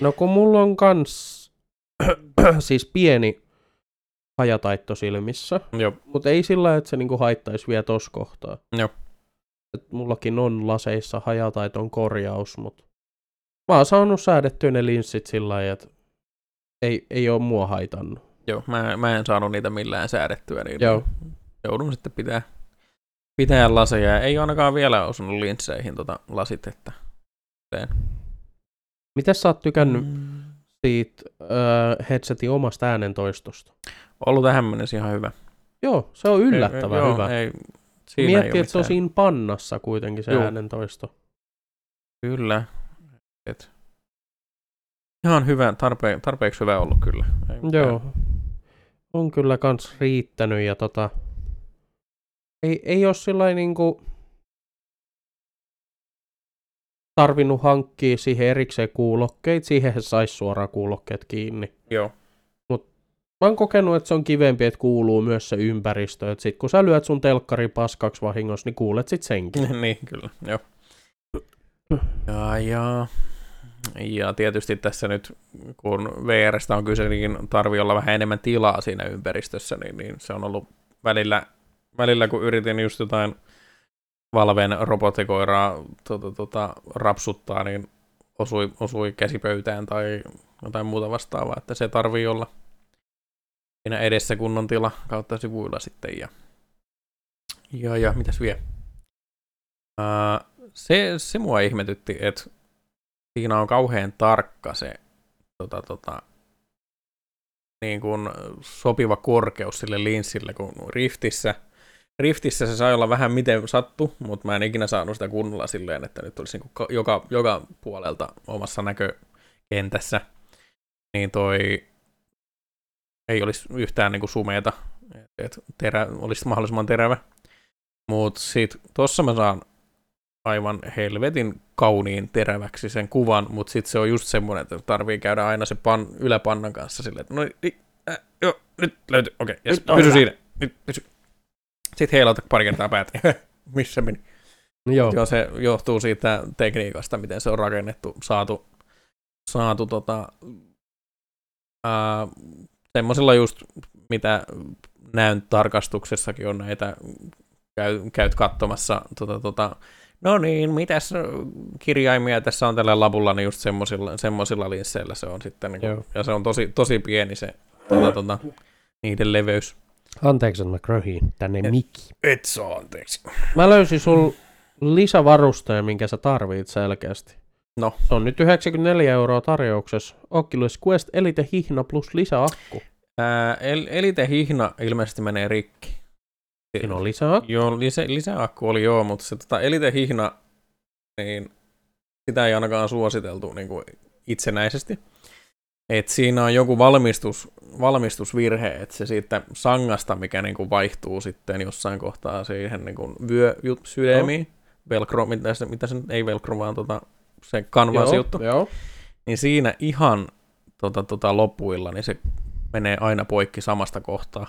[SPEAKER 1] No kun mulla on kans siis pieni hajataitto silmissä,
[SPEAKER 2] Joo,
[SPEAKER 1] mutta ei sillä että se niinku haittaisi vielä tossa kohtaa.
[SPEAKER 2] Joo.
[SPEAKER 1] Et mullakin on laseissa hajataiton korjaus, mutta mä oon saanut säädettyä ne linssit sillä lailla, että ei, ei ole mua haitannut.
[SPEAKER 2] joo mä, mä en saanut niitä millään säädettyä, niin
[SPEAKER 1] Joo.
[SPEAKER 2] joudun sitten pitää, pitää laseja. Ei ainakaan vielä osunut linsseihin tota lasit, että
[SPEAKER 1] Miten sä oot tykännyt
[SPEAKER 2] mm.
[SPEAKER 1] siitä äh, headsetin omasta äänentoistosta?
[SPEAKER 2] ollut tähän mennessä ihan hyvä.
[SPEAKER 1] Joo, se on yllättävän
[SPEAKER 2] ei,
[SPEAKER 1] hyvä.
[SPEAKER 2] Joo, ei, siinä
[SPEAKER 1] Miettii,
[SPEAKER 2] ei
[SPEAKER 1] että se on siinä pannassa kuitenkin se
[SPEAKER 2] Joo.
[SPEAKER 1] äänentoisto.
[SPEAKER 2] Kyllä. Et. Ihan hyvä, tarpe, tarpeeksi hyvä ollut kyllä. Ei.
[SPEAKER 1] Joo. On kyllä kans riittänyt ja tota... Ei, ei oo sillä niinku tarvinnut hankkia siihen erikseen kuulokkeet. Siihen sais suoraan kuulokkeet kiinni.
[SPEAKER 2] Joo.
[SPEAKER 1] Mä oon kokenut, että se on kivempi, että kuuluu myös se ympäristö. Että sit kun sä lyöt sun telkkari paskaksi vahingossa, niin kuulet sit senkin.
[SPEAKER 2] niin, kyllä, joo. Ja, ja, ja tietysti tässä nyt, kun VRstä on kyse, niin tarvii olla vähän enemmän tilaa siinä ympäristössä, niin, niin se on ollut välillä, välillä, kun yritin just jotain Valven robotikoiraa tota, tota, rapsuttaa, niin osui, osui käsipöytään tai jotain muuta vastaavaa, että se tarvii olla siinä edessä kunnon tila kautta sivuilla sitten. Ja, ja, ja mitäs vielä? Se, se mua ihmetytti, että siinä on kauhean tarkka se tota, tota, niin kuin sopiva korkeus sille linssille, kun Riftissä, Riftissä se sai olla vähän miten sattu, mutta mä en ikinä saanut sitä kunnolla silleen, että nyt olisi niin joka, joka puolelta omassa näkökentässä, niin toi ei olisi yhtään niin kuin sumeeta, että terä, olisi mahdollisimman terävä. Mutta sitten tossa mä saan aivan helvetin kauniin teräväksi sen kuvan, mutta sitten se on just semmoinen, että tarvii käydä aina se pan, yläpannan kanssa silleen, että no niin, äh, joo, nyt löytyy, okei, okay, yes, pysy
[SPEAKER 1] hyvä.
[SPEAKER 2] siinä, nyt pysy. Sitten heilauta pari kertaa päätä, missä meni.
[SPEAKER 1] Joo.
[SPEAKER 2] Joo, se johtuu siitä tekniikasta, miten se on rakennettu, saatu saatu tota, ää, semmoisilla just, mitä näyn tarkastuksessakin on näitä, käy, käyt katsomassa tota, tota, no niin, mitäs kirjaimia tässä on tällä labulla, niin just semmoisilla, semmoisilla linsseillä se on sitten, niin kuin, ja se on tosi, tosi pieni se tota, tota, niiden leveys.
[SPEAKER 1] Anteeksi, että mä kröhiin tänne
[SPEAKER 2] Et-
[SPEAKER 1] mikki.
[SPEAKER 2] Et saa anteeksi.
[SPEAKER 1] Mä löysin sul lisävarustaja, minkä sä tarvit selkeästi.
[SPEAKER 2] No.
[SPEAKER 1] Se on nyt 94 euroa tarjouksessa. Oculus Quest Elite Hihna plus lisäakku.
[SPEAKER 2] Ää, El- Elite Hihna ilmeisesti menee rikki.
[SPEAKER 1] Siinä on lisäakku.
[SPEAKER 2] Joo, lisä, lisäakku oli joo, mutta se tota Elite Hihna, niin sitä ei ainakaan suositeltu niin kuin itsenäisesti. Et siinä on joku valmistus, valmistusvirhe, että se siitä sangasta, mikä niin kuin vaihtuu sitten jossain kohtaa siihen niin kuin vyö jut- sydämiin, velcro, mitä se, mitä se ei velcro, vaan tota, se kanvas juttu,
[SPEAKER 1] joo.
[SPEAKER 2] niin siinä ihan tota, tota, lopuilla, niin se menee aina poikki samasta kohtaa.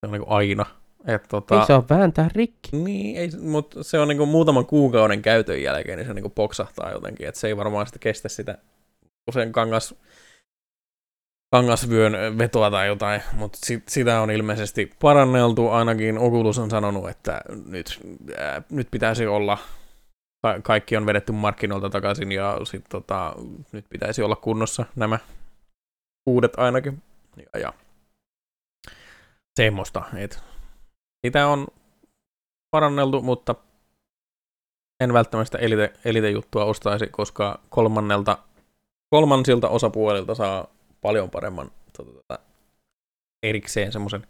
[SPEAKER 2] Se on niin kuin aina. Et, tota,
[SPEAKER 1] Ei saa vääntää rikki.
[SPEAKER 2] niin, ei, mutta se on niinku muutaman kuukauden käytön jälkeen, niin se niinku poksahtaa jotenkin, että se ei varmaan sitten kestä sitä usein kangas, kangasvyön vetoa tai jotain, mutta sit, sitä on ilmeisesti paranneltu, ainakin Oculus on sanonut, että nyt, ää, nyt pitäisi olla, ka- kaikki on vedetty markkinoilta takaisin ja sit, tota, nyt pitäisi olla kunnossa nämä uudet ainakin. Ja, ja semmoista, että sitä on paranneltu, mutta en välttämättä sitä elite, elite-juttua ostaisi, koska kolmannelta, kolmansilta osapuolilta saa paljon paremman tota, tota, erikseen semmoisen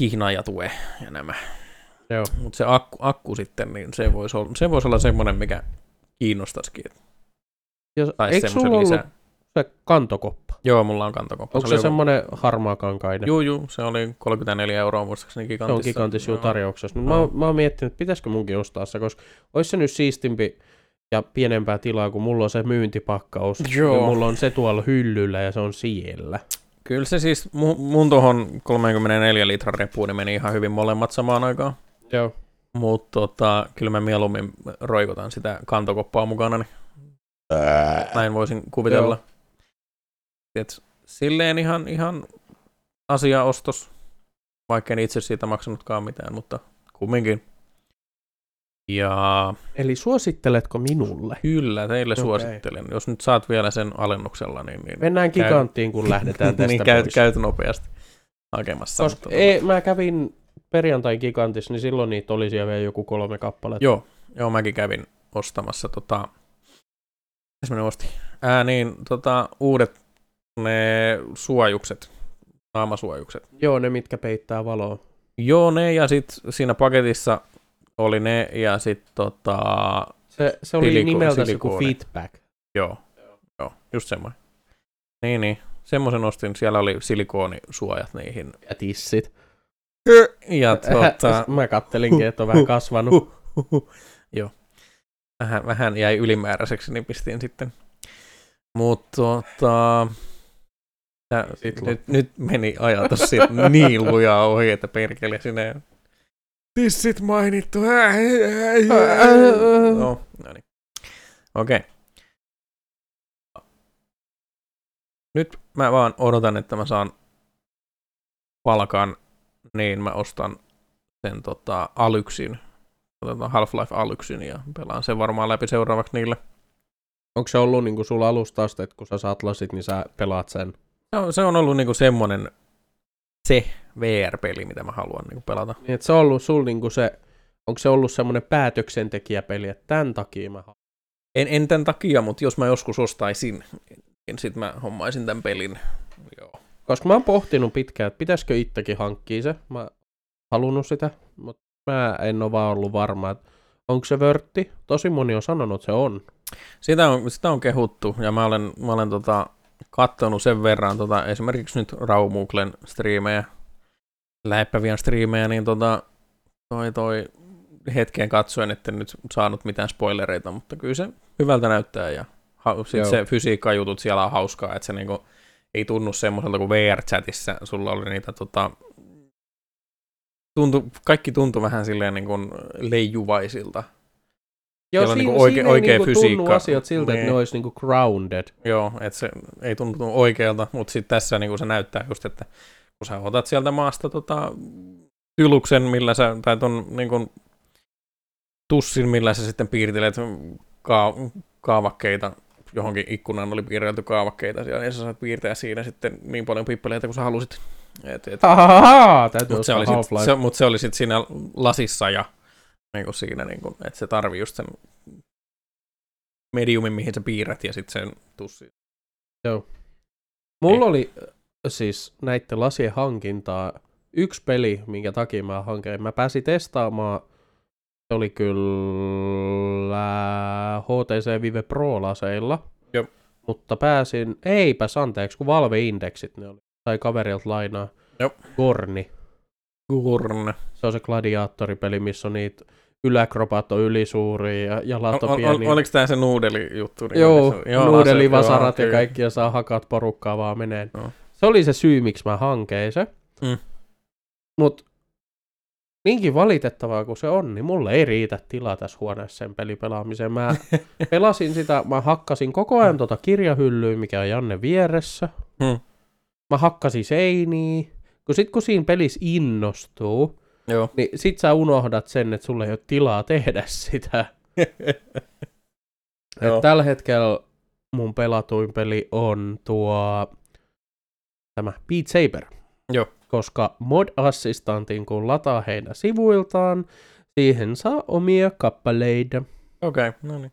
[SPEAKER 2] hihna ja tue ja nämä. Mutta se akku, akku sitten, niin se voisi olla, se voisi olla semmoinen, mikä kiinnostaisikin. saisi
[SPEAKER 1] eikö sulla ollut
[SPEAKER 2] lisää.
[SPEAKER 1] se kantokoppa?
[SPEAKER 2] Joo, mulla on kantokoppa.
[SPEAKER 1] Onko
[SPEAKER 2] oli
[SPEAKER 1] se
[SPEAKER 2] joku-
[SPEAKER 1] semmoinen harmaakankainen?
[SPEAKER 2] Juu, juu, se oli 34 euroa muistaakseni
[SPEAKER 1] Se
[SPEAKER 2] gigantissa.
[SPEAKER 1] on gigantis juu
[SPEAKER 2] Joo.
[SPEAKER 1] tarjouksessa. Mutta
[SPEAKER 2] Joo.
[SPEAKER 1] mä, mä oon miettinyt, että pitäisikö munkin ostaa se, koska olisi se nyt siistimpi ja pienempää tilaa, kun mulla on se myyntipakkaus.
[SPEAKER 2] Joo.
[SPEAKER 1] Ja mulla on se tuolla hyllyllä ja se on siellä.
[SPEAKER 2] Kyllä se siis, mu- mun tuohon 34 litran reppuun niin meni ihan hyvin molemmat samaan aikaan.
[SPEAKER 1] Joo.
[SPEAKER 2] Mutta tota, kyllä mä mieluummin roikotan sitä kantokoppaa mukana, niin näin voisin kuvitella. Et silleen ihan, ihan asiaostos, vaikka en itse siitä maksanutkaan mitään, mutta kumminkin. Ja
[SPEAKER 1] Eli suositteletko minulle?
[SPEAKER 2] kyllä, teille
[SPEAKER 1] Okei.
[SPEAKER 2] suosittelen. Jos nyt saat vielä sen alennuksella, niin, niin,
[SPEAKER 1] Mennään
[SPEAKER 2] Käy-
[SPEAKER 1] giganttiin, kun lähdetään tästä
[SPEAKER 2] niin käyt,
[SPEAKER 1] pois.
[SPEAKER 2] käyt nopeasti hakemassa.
[SPEAKER 1] Koska
[SPEAKER 2] mutta-
[SPEAKER 1] ei, mä kävin perjantai gigantissa, niin silloin niitä oli siellä vielä joku kolme kappaletta.
[SPEAKER 2] Joo, joo, mäkin kävin ostamassa tota, mitäs mä ostin? Ää, niin, tota, uudet ne suojukset, naamasuojukset.
[SPEAKER 1] Joo, ne mitkä peittää valoa.
[SPEAKER 2] Joo, ne ja sit siinä paketissa oli ne ja sit tota,
[SPEAKER 1] Se, se oli
[SPEAKER 2] Siliko-
[SPEAKER 1] nimeltä joku feedback.
[SPEAKER 2] joo, joo, just semmoinen. Niin, niin, semmoisen ostin, siellä oli silikoonisuojat niihin.
[SPEAKER 1] Ja tissit.
[SPEAKER 2] Ja tota,
[SPEAKER 1] Mä kattelinkin, että on vähän kasvanut.
[SPEAKER 2] Joo. Vähän, vähän jäi ylimääräiseksi, niin pistin sitten. Mutta tota, tää-
[SPEAKER 1] Sit
[SPEAKER 2] nyt, nyt, meni ajatus siitä niin lujaa ohi, että perkele sinne. Tissit mainittu. No, no niin. Okei. Nyt mä vaan odotan, että mä saan palkan, niin mä ostan sen tota, Alyksin, otetaan Half-Life Alyksin ja pelaan sen varmaan läpi seuraavaksi niille.
[SPEAKER 1] Onko se ollut niinku sulla alusta asti, että kun sä saat lasit, niin sä pelaat sen?
[SPEAKER 2] Se on, se on ollut niinku semmonen se VR-peli, mitä mä haluan niinku pelata.
[SPEAKER 1] Niin, että se on ollut sul niinku se, onko se ollut semmoinen päätöksentekijäpeli, että tämän takia mä haluan.
[SPEAKER 2] En, en tämän takia, mutta jos mä joskus ostaisin, niin sit mä hommaisin tämän pelin. Joo.
[SPEAKER 1] Koska mä oon pohtinut pitkään, että pitäisikö itsekin hankkia se. Mä halunnut sitä, mutta mä en ole vaan ollut varma, että onko se vörtti. Tosi moni on sanonut, että se on.
[SPEAKER 2] Sitä on, sitä on kehuttu, ja mä olen, mä olen tota, kattonut sen verran tota, esimerkiksi nyt Raumuklen striimejä, läppäviän striimejä, niin tota, toi, toi hetken katsoen, että nyt saanut mitään spoilereita, mutta kyllä se hyvältä näyttää, ja ha, sit se fysiikkajutut siellä on hauskaa, että se niinku, ei tunnu semmoiselta kuin VR-chatissa, sulla oli niitä tota, tuntu, kaikki tuntui vähän silleen niin kuin leijuvaisilta.
[SPEAKER 1] Joo, siinä,
[SPEAKER 2] niinku oike-
[SPEAKER 1] siinä ei
[SPEAKER 2] oikea
[SPEAKER 1] niinku tunnu
[SPEAKER 2] fysiikka.
[SPEAKER 1] asiat siltä, että
[SPEAKER 2] Niin.
[SPEAKER 1] ne olisi niinku grounded.
[SPEAKER 2] Joo, että se ei tunnu oikealta, mutta sitten tässä niin se näyttää just, että kun sä otat sieltä maasta tota, tyluksen, millä sä, tai ton niin kuin, tussin, millä sä sitten piirtelet ka- kaavakkeita, johonkin ikkunaan oli piirrelty kaavakkeita siellä, ja sä saat piirtää siinä sitten niin paljon pippeleitä kuin sä halusit. Et, et,
[SPEAKER 1] täytyy
[SPEAKER 2] mutta se, oli sit, se, mut se oli sitten siinä lasissa ja niin kuin siinä, niin kuin, että se tarvii just sen mediumin, mihin sä piirrät, ja sitten sen tussin.
[SPEAKER 1] Mulla
[SPEAKER 2] Ei.
[SPEAKER 1] oli äh, siis näiden lasien hankintaa yksi peli, minkä takia mä hankin. Mä pääsin testaamaan, se oli kyllä HTC Vive Pro-laseilla.
[SPEAKER 2] Joo.
[SPEAKER 1] Mutta pääsin, eipäs anteeksi, kun Valve Indexit ne oli. Tai kaverilta lainaa.
[SPEAKER 2] Joo.
[SPEAKER 1] Gorni.
[SPEAKER 2] Gurne.
[SPEAKER 1] Se on se gladiaattoripeli, missä on niitä yläkropat on ylisuuria ja jalat on,
[SPEAKER 2] Ol, ol,
[SPEAKER 1] pieniä.
[SPEAKER 2] oliko tämä se nuudeli-juttu? niin
[SPEAKER 1] Joo,
[SPEAKER 2] se-
[SPEAKER 1] joo nuudelivasarat ja kaikki ja saa hakat porukkaa vaan meneen.
[SPEAKER 2] Joo.
[SPEAKER 1] Se oli se syy, miksi mä hankein se.
[SPEAKER 2] Mm.
[SPEAKER 1] Mut niinkin valitettavaa kuin se on, niin mulle ei riitä tilaa tässä huoneessa sen pelipelaamiseen. Mä pelasin sitä, mä hakkasin koko ajan tota kirjahyllyä, mikä on Janne vieressä.
[SPEAKER 2] Hmm.
[SPEAKER 1] Mä hakkasin seiniä. Kun sit kun siinä pelissä innostuu,
[SPEAKER 2] Joo.
[SPEAKER 1] niin sit sä unohdat sen, että sulla ei ole tilaa tehdä sitä.
[SPEAKER 2] Joo.
[SPEAKER 1] Et tällä hetkellä mun pelatuin peli on tuo tämä Beat Saber.
[SPEAKER 2] Joo.
[SPEAKER 1] Koska Mod Assistantin kun lataa heidän sivuiltaan, siihen saa omia kappaleita.
[SPEAKER 2] Okei, okay, no niin.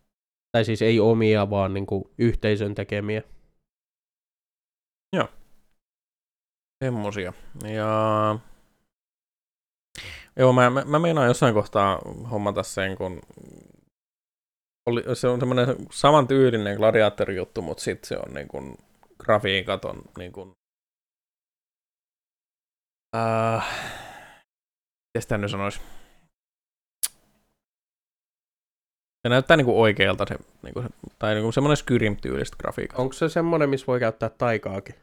[SPEAKER 1] Tai siis ei omia, vaan niinku yhteisön tekemiä.
[SPEAKER 2] Semmosia. Ja... Joo, mä, mä, mä meinaan jossain kohtaa hommata sen, kun oli, se on semmoinen samantyylinen gladiaattorijuttu, mutta sitten se on niin kuin, grafiikat on niin kuin, äh, miten sitä nyt sanoisi? Se näyttää niin kuin oikealta se, niin kuin se tai niin kuin semmoinen Skyrim-tyylistä grafiikkaa.
[SPEAKER 1] Onko se semmonen, missä voi käyttää taikaakin?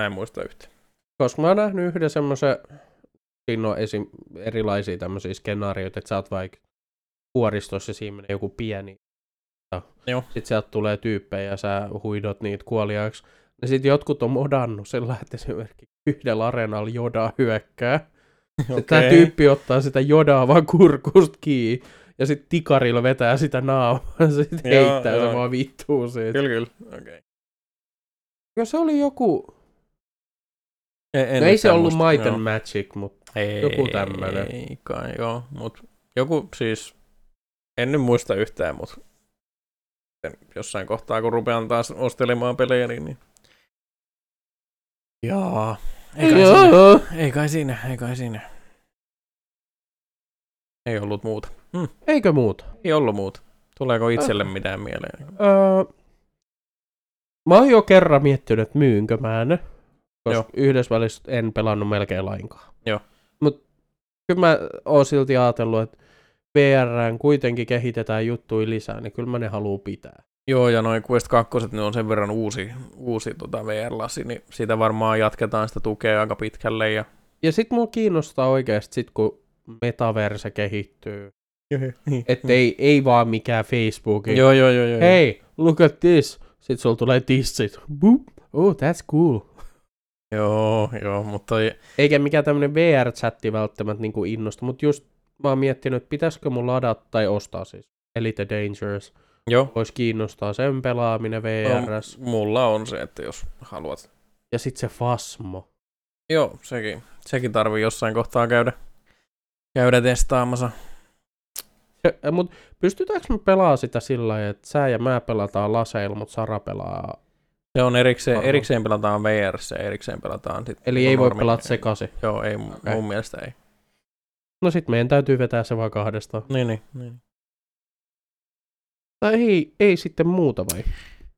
[SPEAKER 2] Mä en muista yhtään.
[SPEAKER 1] Koska mä oon nähnyt yhden semmoisen, siinä on esim, erilaisia tämmöisiä skenaarioita, että sä oot vaikka vuoristossa ja siinä menee joku pieni.
[SPEAKER 2] Joo.
[SPEAKER 1] Sitten sieltä tulee tyyppejä ja sä huidot niitä kuoliaaksi. Ja sitten jotkut on modannut sillä, että esimerkiksi yhdellä areenalla joda hyökkää. Okay. Tämä tyyppi ottaa sitä jodaa vaan kurkusta kiinni. Ja sitten tikarilla vetää sitä naamaa. Sitten
[SPEAKER 2] Joo,
[SPEAKER 1] heittää se
[SPEAKER 2] joo.
[SPEAKER 1] vaan vittuu siitä.
[SPEAKER 2] Kyllä, kyllä. Okay.
[SPEAKER 1] Ja se oli joku...
[SPEAKER 2] En,
[SPEAKER 1] No ei se ollut
[SPEAKER 2] muista,
[SPEAKER 1] Might
[SPEAKER 2] joo.
[SPEAKER 1] and Magic, mutta
[SPEAKER 2] Ei,
[SPEAKER 1] joku tämmönen.
[SPEAKER 2] Ei kai, joo. Mut joku siis, en nyt muista yhtään, mutta jossain kohtaa, kun rupean taas ostelemaan pelejä, niin... niin. Jaa. Ei kai, siinä,
[SPEAKER 1] Joo.
[SPEAKER 2] ei kai siinä, ei kai siinä. Ei ollut muuta.
[SPEAKER 1] Eikö muuta?
[SPEAKER 2] Ei ollut muuta. Tuleeko itselle mitään mieleen?
[SPEAKER 1] Öö, mä oon jo kerran miettinyt, että myynkö mä ne. Koska
[SPEAKER 2] Joo.
[SPEAKER 1] yhdessä välissä en pelannut melkein lainkaan.
[SPEAKER 2] Joo.
[SPEAKER 1] Mut kyllä mä oon silti ajatellut, että VRään kuitenkin kehitetään juttuja lisää, niin kyllä mä ne haluu pitää.
[SPEAKER 2] Joo, ja noin Quest 2, ne on sen verran uusi, uusi tota VR-lasi, niin siitä varmaan jatketaan sitä tukea aika pitkälle. Ja...
[SPEAKER 1] Ja sit mua kiinnostaa oikeasti sit, kun metaverse kehittyy.
[SPEAKER 2] Niin.
[SPEAKER 1] Että ei, ei vaan mikään Facebookin.
[SPEAKER 2] Joo, joo, joo, joo.
[SPEAKER 1] Hey, look at this. Sitten sulla tulee tissit. Boop. Oh, that's cool.
[SPEAKER 2] Joo, joo, mutta
[SPEAKER 1] Eikä mikään tämmönen VR-chatti välttämättä niinku innosta, mutta just mä oon miettinyt, että pitäisikö mun ladata tai ostaa siis Elite Dangerous.
[SPEAKER 2] joo,
[SPEAKER 1] Voisi kiinnostaa sen pelaaminen VRS.
[SPEAKER 2] No, mulla on se, että jos haluat.
[SPEAKER 1] Ja sit se Fasmo.
[SPEAKER 2] Joo, sekin, sekin tarvii jossain kohtaa käydä, käydä testaamassa.
[SPEAKER 1] Se, mut pystytäänkö me pelaa sitä sillä lailla, että sä ja mä pelataan laseilla, mutta Sara pelaa...
[SPEAKER 2] Se on erikseen, erikseen pelataan VR ja erikseen pelataan sit
[SPEAKER 1] Eli
[SPEAKER 2] niinku
[SPEAKER 1] ei voi
[SPEAKER 2] normi-
[SPEAKER 1] pelata sekaisin.
[SPEAKER 2] Joo, ei, okay. Mun mielestä ei.
[SPEAKER 1] No sit meidän täytyy vetää se vaan kahdestaan.
[SPEAKER 2] Niin, niin, niin.
[SPEAKER 1] Tai ei, ei sitten muuta vai?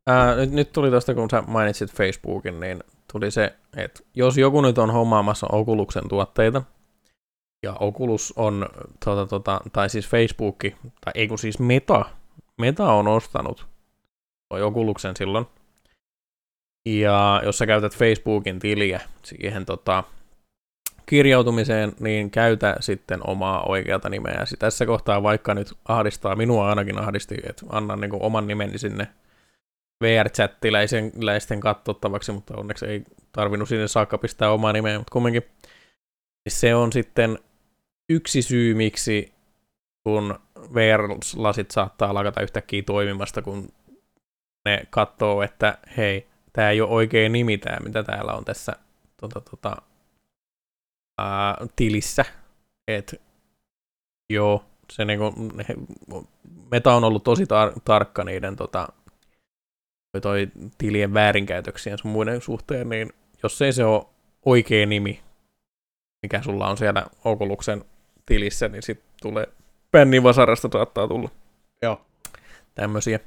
[SPEAKER 2] Ää, nyt, nyt tuli tuosta, kun sä mainitsit Facebookin, niin tuli se, että jos joku nyt on hommaamassa Oculusen tuotteita, ja Oculus on, tota, tota, tai siis Facebook, tai ei kun siis Meta, Meta on ostanut toi Oculusen silloin, ja jos sä käytät Facebookin tiliä siihen tota, kirjautumiseen, niin käytä sitten omaa oikeata nimeäsi. Tässä kohtaa vaikka nyt ahdistaa, minua ainakin ahdisti, että annan niin oman nimeni sinne VR-chattiläisten katsottavaksi, mutta onneksi ei tarvinnut sinne saakka pistää omaa nimeä, mutta kumminkin se on sitten yksi syy, miksi kun VR-lasit saattaa lakata yhtäkkiä toimimasta, kun ne katsoo, että hei, tämä ei ole oikea nimi tämä, mitä täällä on tässä tota, tota, ää, tilissä. Et, joo, se niinku, he, meta on ollut tosi tar- tarkka niiden tota, toi, toi tilien väärinkäytöksien sun muiden suhteen, niin jos ei se ole oikea nimi, mikä sulla on siellä Oculuksen tilissä, niin sitten tulee Vasarasta saattaa tulla.
[SPEAKER 1] Joo.
[SPEAKER 2] Tämmöisiä.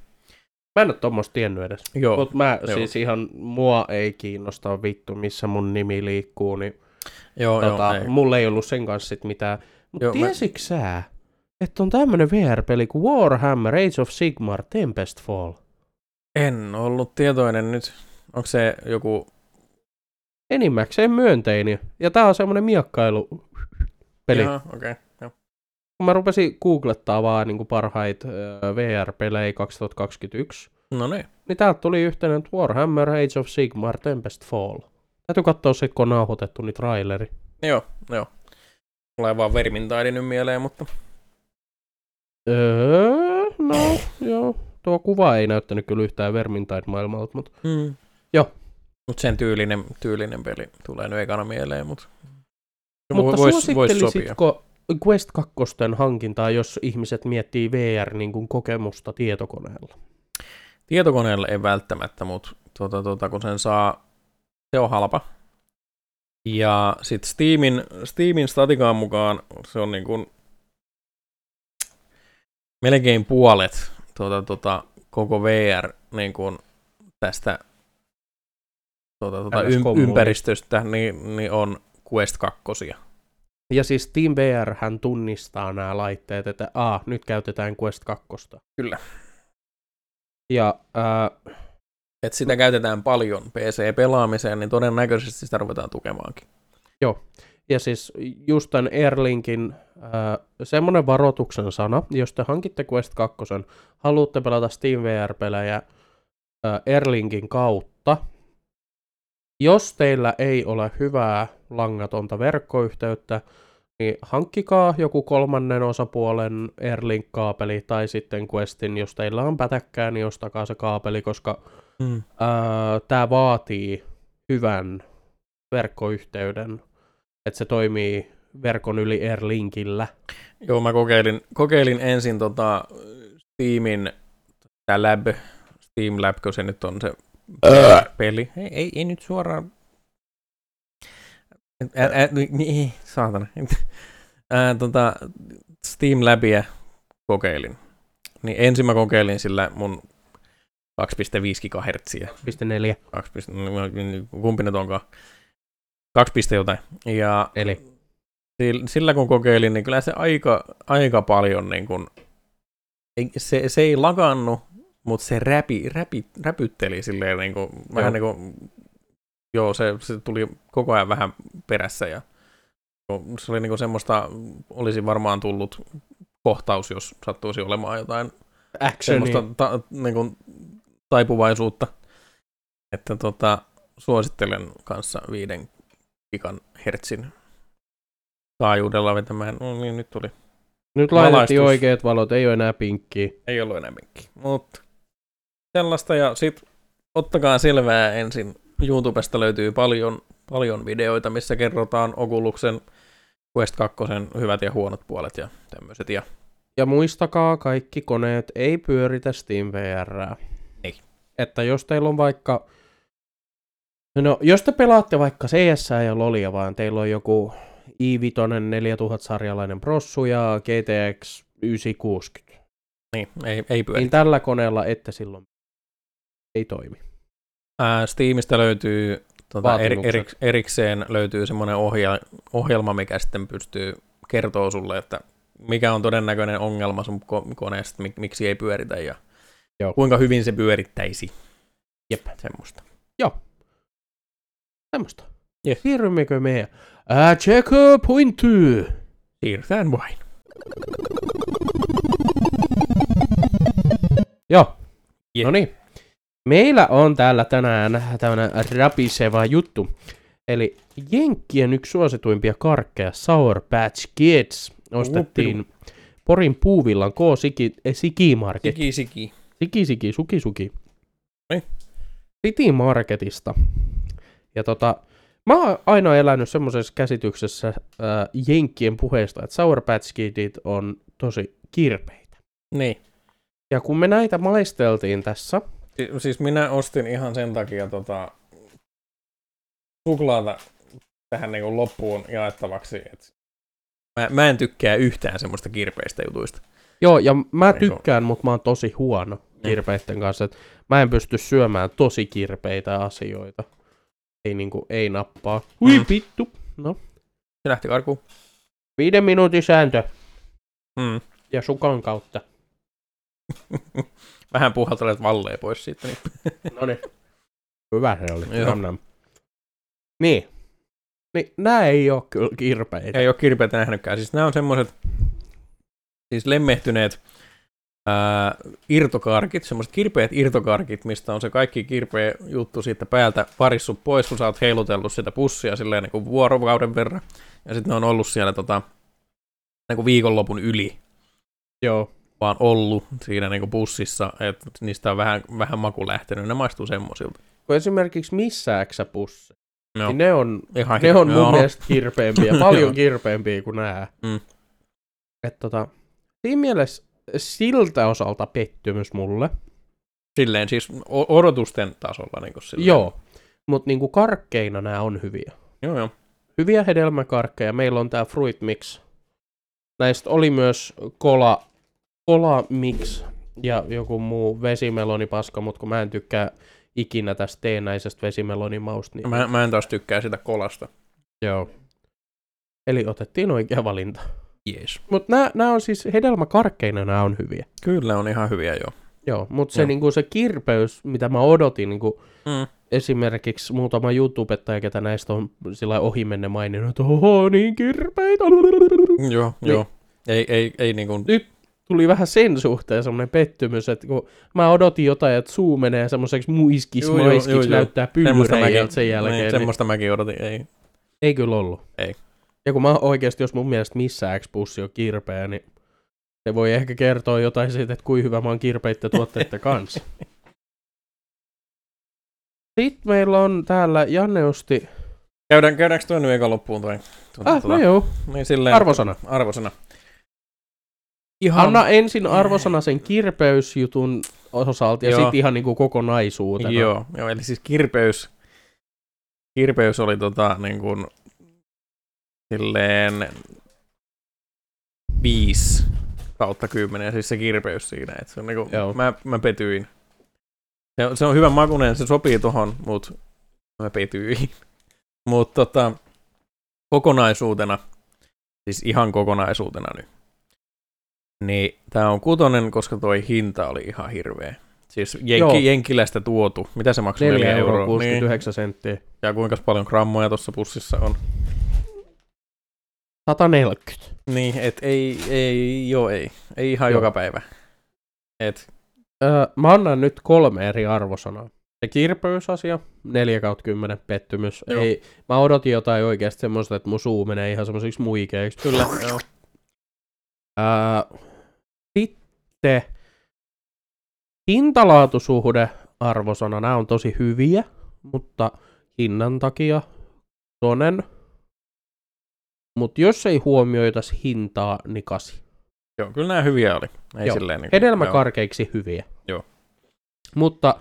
[SPEAKER 1] Mä en ole tuommoista tiennyt edes.
[SPEAKER 2] Joo.
[SPEAKER 1] Mut mä
[SPEAKER 2] joo.
[SPEAKER 1] siis ihan, mua ei kiinnosta vittu, missä mun nimi liikkuu, niin
[SPEAKER 2] Joo,
[SPEAKER 1] tota,
[SPEAKER 2] joo, ei.
[SPEAKER 1] mulla ei ollut sen kanssa sit mitään. Mutta
[SPEAKER 2] Joo, mä-
[SPEAKER 1] tiesitkö sä, että on tämmönen VR-peli kuin Warhammer Age of Sigmar Tempest Fall?
[SPEAKER 2] En ollut tietoinen nyt. Onko se joku...
[SPEAKER 1] Enimmäkseen myönteinen. Ja tää on semmonen miakkailu peli.
[SPEAKER 2] Jaha, okei. Okay.
[SPEAKER 1] Mä rupesin googlettaa vaan niin parhaita äh, VR-pelejä 2021,
[SPEAKER 2] No niin.
[SPEAKER 1] niin täältä tuli yhteinen että Warhammer Age of Sigmar Tempest Fall. Täytyy katsoa sit, kun on nauhoitettu niin traileri.
[SPEAKER 2] Joo, joo. Mulla ei vaan Vermintide nyt mieleen, mutta...
[SPEAKER 1] Öö, no, joo. Tuo kuva ei näyttänyt kyllä yhtään Vermintide-maailmalta, mutta
[SPEAKER 2] Mm.
[SPEAKER 1] Joo.
[SPEAKER 2] Mut sen tyylinen, tyylinen peli tulee nyt ekana mieleen, mut...
[SPEAKER 1] Mutta
[SPEAKER 2] vois, vois sopia.
[SPEAKER 1] Quest 2 hankintaa, jos ihmiset miettii VR niin tietokoneella?
[SPEAKER 2] Tietokoneella ei välttämättä, mutta tuota, tuota, kun sen saa, se on halpa. Ja sitten Steamin, Steamin statikaan mukaan se on niin kuin melkein puolet tuota, tuota, koko VR niin kuin tästä tuota, tuota, ym, ympäristöstä niin, niin on Quest 2.
[SPEAKER 1] Ja siis Team VR hän tunnistaa nämä laitteet, että a, nyt käytetään Quest 2.
[SPEAKER 2] Kyllä.
[SPEAKER 1] Ja äh,
[SPEAKER 2] Et sitä käytetään paljon PC-pelaamiseen, niin todennäköisesti sitä ruvetaan tukemaankin.
[SPEAKER 1] Ja siis just tämän Airlinkin äh, semmoinen varoituksen sana, jos te hankitte Quest 2, haluatte pelata Steam VR-pelejä äh, Airlinkin kautta, jos teillä ei ole hyvää langatonta verkkoyhteyttä, niin hankkikaa joku kolmannen osapuolen Airlink-kaapeli tai sitten Questin, jos teillä on pätäkkää, niin ostakaa se kaapeli, koska
[SPEAKER 2] Mm.
[SPEAKER 1] tämä vaatii hyvän verkkoyhteyden, että se toimii verkon yli Airlinkillä.
[SPEAKER 2] Joo, mä kokeilin, kokeilin ensin tota Steamin, tää Lab, Steam Lab, kun se nyt on se peli. Ei, ei, ei nyt suoraan. Ä, ä, niin, saatana. Ää, tota, Steam Labia kokeilin. Niin ensin mä kokeilin sillä mun 2,5 GHz.
[SPEAKER 1] 4.
[SPEAKER 2] 2, kumpi nyt onkaan? 2, jotain. Ja
[SPEAKER 1] Eli
[SPEAKER 2] Sillä- kun kokeilin, niin kyllä se aika, aika paljon niin kuin, ei, se, se ei lakannut, mutta se räpi, räpi, räpytteli silleen niin kuin, vähän niin kuin, joo, se, se tuli koko ajan vähän perässä ja se oli niin kuin semmoista, olisi varmaan tullut kohtaus, jos sattuisi olemaan jotain semmoista ta, niin kuin, taipuvaisuutta. Että tota, suosittelen kanssa viiden gigan hertsin taajuudella vetämään. No niin, nyt tuli.
[SPEAKER 1] Nyt laitettiin
[SPEAKER 2] valaistus.
[SPEAKER 1] oikeat valot, ei ole enää pinkkiä.
[SPEAKER 2] Ei ollut enää minkki. Mutta sellaista ja sit ottakaa selvää ensin. YouTubesta löytyy paljon, paljon videoita, missä kerrotaan Oculusen Quest 2 hyvät ja huonot puolet ja tämmöiset. Ja
[SPEAKER 1] Ja muistakaa, kaikki koneet ei pyöritä Steam VR.
[SPEAKER 2] Ei.
[SPEAKER 1] Että jos teillä on vaikka... No, jos te pelaatte vaikka CS ja Lolia, vaan teillä on joku i5 4000-sarjalainen prossu ja GTX 960,
[SPEAKER 2] niin, ei, ei pyöri.
[SPEAKER 1] niin tällä koneella ette silloin ei toimi.
[SPEAKER 2] Ää, Steamista löytyy tota, eri, eri, erikseen löytyy semmoinen ohja, ohjelma, mikä sitten pystyy kertoa sulle, että mikä on todennäköinen ongelma sun ko- koneesta, mik, miksi ei pyöritä ja
[SPEAKER 1] Joo.
[SPEAKER 2] kuinka hyvin se pyörittäisi.
[SPEAKER 1] Jep.
[SPEAKER 2] Semmoista.
[SPEAKER 1] Semmosta.
[SPEAKER 2] Yes.
[SPEAKER 1] Siirrymmekö me äh, checkpointiin?
[SPEAKER 2] Siirrytään vain.
[SPEAKER 1] Joo.
[SPEAKER 2] Yeah.
[SPEAKER 1] No niin. Meillä on täällä tänään tämmönen rapiseva juttu. Eli Jenkkien yksi suosituimpia karkkeja Sour Patch Kids ostettiin Porin puuvillan K Siki, eh, Siki Market.
[SPEAKER 2] Siki, siki.
[SPEAKER 1] Siki Siki, Suki Suki.
[SPEAKER 2] Niin.
[SPEAKER 1] City Marketista. Ja tota, mä oon aina elänyt semmoisessa käsityksessä äh, Jenkkien puheesta, että Sour Patch Kidit on tosi kirpeitä.
[SPEAKER 2] Niin.
[SPEAKER 1] Ja kun me näitä maisteltiin tässä,
[SPEAKER 2] siis minä ostin ihan sen takia tota, suklaata tähän niin loppuun jaettavaksi. Et mä, mä en tykkää yhtään semmoista kirpeistä jutuista.
[SPEAKER 1] Joo, ja mä
[SPEAKER 2] Eikö?
[SPEAKER 1] tykkään, mutta mä oon tosi huono kirpeiden kanssa. Et mä en pysty syömään tosi kirpeitä asioita. Ei niinku, ei nappaa. Hui
[SPEAKER 2] Mm.
[SPEAKER 1] vittu. No,
[SPEAKER 2] Se lähti karkuun.
[SPEAKER 1] viiden minuutin sääntö.
[SPEAKER 2] Mm.
[SPEAKER 1] Ja sukan kautta.
[SPEAKER 2] Vähän puhaltelet valleen pois siitä. Niin.
[SPEAKER 1] No niin. Hyvä se oli.
[SPEAKER 2] Joo.
[SPEAKER 1] Nam. Niin. Niin, nää ei oo kyllä kirpeitä.
[SPEAKER 2] Ei ole kirpeitä nähnytkään. Siis nämä on semmoiset siis lemmehtyneet ää, irtokarkit, semmoiset kirpeät irtokarkit, mistä on se kaikki kirpeä juttu siitä päältä parissu pois, kun sä oot heilutellut sitä pussia silleen niin kuin vuorokauden verran. Ja sitten ne on ollut siellä tota, niin kuin viikonlopun yli
[SPEAKER 1] Joo.
[SPEAKER 2] Vaan ollut siinä niin kuin pussissa, että niistä on vähän, vähän maku lähtenyt. Ne maistuu semmoisilta.
[SPEAKER 1] Kun esimerkiksi missä pussi,
[SPEAKER 2] No,
[SPEAKER 1] niin ne on
[SPEAKER 2] ihan
[SPEAKER 1] Ne on mun
[SPEAKER 2] joo.
[SPEAKER 1] mielestä kirpeämpiä, paljon kirpeämpiä kuin nää.
[SPEAKER 2] Mm.
[SPEAKER 1] Et tota, siinä mielessä siltä osalta pettymys mulle.
[SPEAKER 2] Silleen siis odotusten tasolla. Niin kuin silleen.
[SPEAKER 1] Joo, mutta niinku karkkeina nämä on hyviä.
[SPEAKER 2] Joo, joo.
[SPEAKER 1] Hyviä hedelmäkarkkeja. Meillä on tää Fruit Mix. Näistä oli myös Cola, Cola Mix ja joku muu vesimelonipaska, mutta kun mä en tykkää ikinä tästä teenäisestä vesimelonimausta, niin
[SPEAKER 2] Mä, mä en taas tykkää sitä kolasta.
[SPEAKER 1] joo. Eli otettiin oikea valinta.
[SPEAKER 2] Jees.
[SPEAKER 1] Mutta nämä, on siis hedelmäkarkkeina nämä on hyviä.
[SPEAKER 2] Kyllä on ihan hyviä joo.
[SPEAKER 1] Joo, mutta se, niinku, se kirpeys, mitä mä odotin, niinku,
[SPEAKER 2] Mm.
[SPEAKER 1] esimerkiksi muutama YouTubettaja, ketä näistä on sillä ohimenne maininnut, että oho, niin kirpeitä.
[SPEAKER 2] Joo,
[SPEAKER 1] Niin.
[SPEAKER 2] joo. Ei, ei, ei niin kuin,
[SPEAKER 1] Nyt tuli vähän sen suhteen semmoinen pettymys, että kun mä odotin jotain, että suu menee semmoiseksi muiskis,
[SPEAKER 2] Joo,
[SPEAKER 1] maiskiksi,
[SPEAKER 2] joo, joo.
[SPEAKER 1] näyttää pyllyreijältä sen jälkeen,
[SPEAKER 2] niin,
[SPEAKER 1] niin,
[SPEAKER 2] semmoista mäkin odotin, ei.
[SPEAKER 1] ei kyllä ollut.
[SPEAKER 2] Ei.
[SPEAKER 1] Ja kun mä oikeasti, jos mun mielestä missä X-pussi on kirpeä, niin se voi ehkä kertoa jotain siitä, että kuinka hyvä mä oon kirpeitten tuotteiden kanssa. Sitten meillä on täällä, Janne osti,
[SPEAKER 2] Käydään, käydäänkö toinen viikon loppuun toi? Tuota,
[SPEAKER 1] ah, no joo,
[SPEAKER 2] niin silleen,
[SPEAKER 1] arvosana.
[SPEAKER 2] arvosana. Ihan,
[SPEAKER 1] Anna ensin arvosana sen kirpeysjutun osalta ja sitten ihan niinku kokonaisuutena.
[SPEAKER 2] Joo, joo, eli siis kirpeys, kirpeys oli tota niin kuin, silleen 5 kautta 10, siis se kirpeys siinä, että se on niinku,
[SPEAKER 1] Joo.
[SPEAKER 2] mä, mä petyin. Se, on- se on hyvän makunen, se sopii tohon, mut mä petyin. Mut tota, kokonaisuutena, siis ihan kokonaisuutena nyt, niin tää on kutonen, koska toi hinta oli ihan hirveä. Siis jenki, Jenkilästä tuotu. Mitä se maksoi?
[SPEAKER 1] 4
[SPEAKER 2] 4
[SPEAKER 1] euroa
[SPEAKER 2] euroa.
[SPEAKER 1] 69 niin. senttiä.
[SPEAKER 2] Ja kuinka paljon grammoja tuossa pussissa on.
[SPEAKER 1] 140.
[SPEAKER 2] Niin, et ei, ei, joo ei. Ei ihan
[SPEAKER 1] Joo.
[SPEAKER 2] joka päivä. Et,
[SPEAKER 1] Öö, mä annan nyt kolme eri arvosanaa. Se kirpeysasia, 4 kautta 10 pettymys.
[SPEAKER 2] Joo.
[SPEAKER 1] Ei, mä odotin jotain oikeasti semmoista, että mun suu menee ihan semmoisiksi muikeiksi.
[SPEAKER 2] kyllä, joo.
[SPEAKER 1] Öö, sitten hintalaatusuhde arvosana, nämä on tosi hyviä, mutta hinnan takia tonen. Mutta jos ei huomioitaisi hintaa, niin kasi.
[SPEAKER 2] Joo, kyllä nämä hyviä oli. Ei
[SPEAKER 1] Joo.
[SPEAKER 2] silleen niin kuin,
[SPEAKER 1] Hedelmäkarkeiksi hyviä.
[SPEAKER 2] Joo.
[SPEAKER 1] Mutta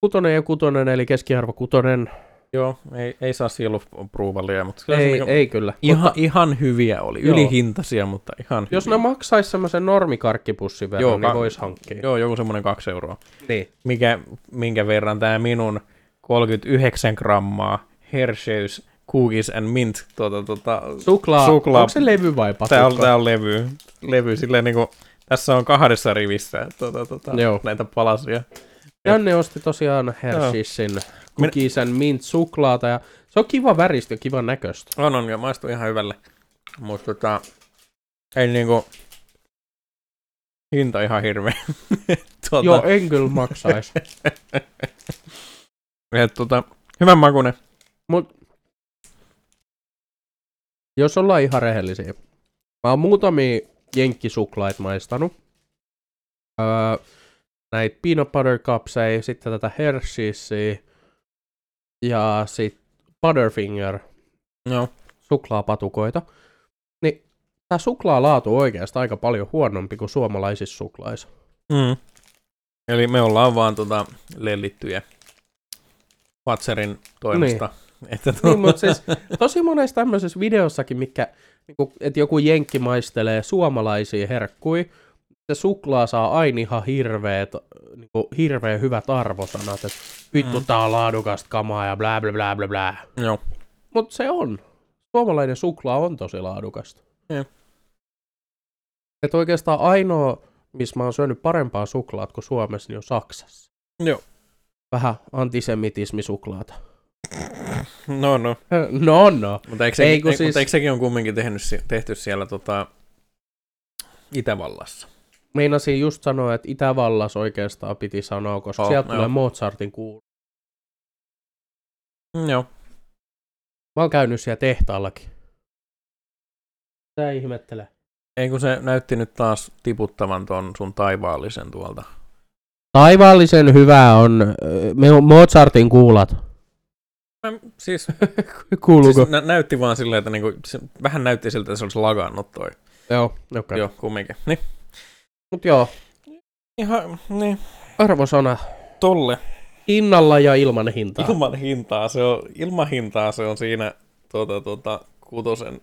[SPEAKER 1] kutonen ja kutonen, eli keskiarvo kutonen,
[SPEAKER 2] Joo, ei, ei saa sielupruuvalia, mutta kyllä se
[SPEAKER 1] ei,
[SPEAKER 2] niinku,
[SPEAKER 1] ei kyllä.
[SPEAKER 2] ihan,
[SPEAKER 1] Mutta
[SPEAKER 2] ihan hyviä oli.
[SPEAKER 1] Joo.
[SPEAKER 2] Ylihintaisia, mutta ihan
[SPEAKER 1] jos
[SPEAKER 2] hyviä.
[SPEAKER 1] ne maksaisi semmoisen normikarkkipussin verran,
[SPEAKER 2] Joo,
[SPEAKER 1] niin
[SPEAKER 2] ka-
[SPEAKER 1] vois hankkia.
[SPEAKER 2] Joo, joku semmoinen kaksi euroa.
[SPEAKER 1] Niin.
[SPEAKER 2] Mikä, minkä verran tämä minun 39 grammaa Hershey's Cookies and Mint tuota, tuota,
[SPEAKER 1] Suklaa,
[SPEAKER 2] Suklaa.
[SPEAKER 1] onko se levy vai patukka?
[SPEAKER 2] Tää on, tää on levy. levy silleen niinku, tässä on kahdessa rivissä tuota, tuota,
[SPEAKER 1] Joo.
[SPEAKER 2] näitä palasia.
[SPEAKER 1] Janne osti tosiaan Hersheysin cookies and mint suklaata ja Se on kiva väristä ja kivan näköistä.
[SPEAKER 2] On, on, ja maistuu ihan hyvälle. Mutta tota, ei niinku, hinta ihan hirveä. tuota,
[SPEAKER 1] Joo, en kyllä maksaisi.
[SPEAKER 2] et, tota, hyvän makunen.
[SPEAKER 1] Mut jos ollaan ihan rehellisiä. Mä oon muutamia jenkkisuklait maistanut. Öö, näitä peanut butter cupseja, sitten tätä Hersheysia ja sitten Butterfinger
[SPEAKER 2] Joo.
[SPEAKER 1] suklaapatukoita. Niin tää suklaalaatu on oikeastaan aika paljon huonompi kuin suomalaisissa suklaissa.
[SPEAKER 2] Mm. Eli me ollaan vaan tota, lellittyjä Fatserin toimesta. Niin. Että
[SPEAKER 1] Niin, mutta siis tosi monessa tämmöisessä videossakin, mikä, niinku, että joku jenkki maistelee suomalaisia herkkuja, se suklaa saa aina ihan hirveet, niinku, hirveän hyvät arvosanat, että vittu
[SPEAKER 2] Mm.
[SPEAKER 1] tää on laadukasta kamaa ja blää blää blää blää blää.
[SPEAKER 2] Joo.
[SPEAKER 1] Mutta se on. Suomalainen suklaa on tosi laadukasta.
[SPEAKER 2] Joo.
[SPEAKER 1] Että oikeastaan ainoa, missä mä oon syönyt parempaa suklaat kuin Suomessa, niin on Saksassa.
[SPEAKER 2] Joo.
[SPEAKER 1] Vähän antisemitismisuklaata.
[SPEAKER 2] No, no.
[SPEAKER 1] No, no.
[SPEAKER 2] Mutta eikö,
[SPEAKER 1] Ei,
[SPEAKER 2] sekin, ei,
[SPEAKER 1] siis-
[SPEAKER 2] mutta eikö sekin on kumminkin tehnyt, tehty siellä tota, Itävallassa?
[SPEAKER 1] Meinasin just sanoa, että Itävallassa oikeastaan piti sanoa, koska
[SPEAKER 2] Oh,
[SPEAKER 1] sieltä
[SPEAKER 2] joo.
[SPEAKER 1] tulee Mozartin kuulu.
[SPEAKER 2] Mm, joo.
[SPEAKER 1] Mä oon käynyt siellä tehtaallakin. Tää ihmettelee.
[SPEAKER 2] Ei kun se näytti nyt taas tiputtavan ton sun taivaallisen tuolta.
[SPEAKER 1] Taivaallisen hyvä on äh, Mozartin kuulat.
[SPEAKER 2] Mä, siis,
[SPEAKER 1] Kuuluuko?
[SPEAKER 2] siis nä- näytti vaan silleen, että niinku, se vähän näytti siltä, että se olisi lagannut toi.
[SPEAKER 1] Joo. Okay.
[SPEAKER 2] Joo, kumminkin. Niin.
[SPEAKER 1] Mut joo,
[SPEAKER 2] Ihan, niin.
[SPEAKER 1] arvosana.
[SPEAKER 2] Tolle.
[SPEAKER 1] Hinnalla ja ilman hintaa.
[SPEAKER 2] Ilman hintaa se on, ilman hintaa se on siinä tuota, tuota, kutosen,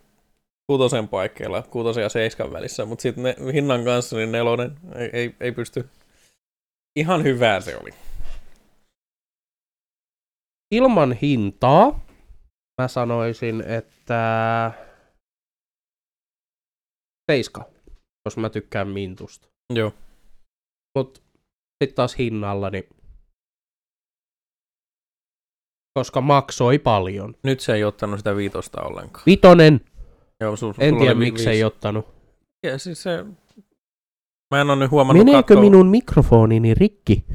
[SPEAKER 2] kutosen paikkeilla, kutosen ja seiskan välissä, mutta sitten ne hinnan kanssa niin nelonen ei, ei, ei pysty. Ihan hyvää se oli.
[SPEAKER 1] Ilman hintaa mä sanoisin, että seiska, jos mä tykkään mintusta.
[SPEAKER 2] Joo.
[SPEAKER 1] Mut sitten taas hinnalla, niin koska maksoi paljon.
[SPEAKER 2] Nyt se ei ottanut sitä viitosta ollenkaan.
[SPEAKER 1] Vitonen,
[SPEAKER 2] Joo, su,
[SPEAKER 1] en tiedä miksi ei
[SPEAKER 2] viisi.
[SPEAKER 1] ottanut.
[SPEAKER 2] Ja siis se... Mä en ole nyt huomannut
[SPEAKER 1] Meneekö
[SPEAKER 2] katsoa,
[SPEAKER 1] minun mikrofonini rikki?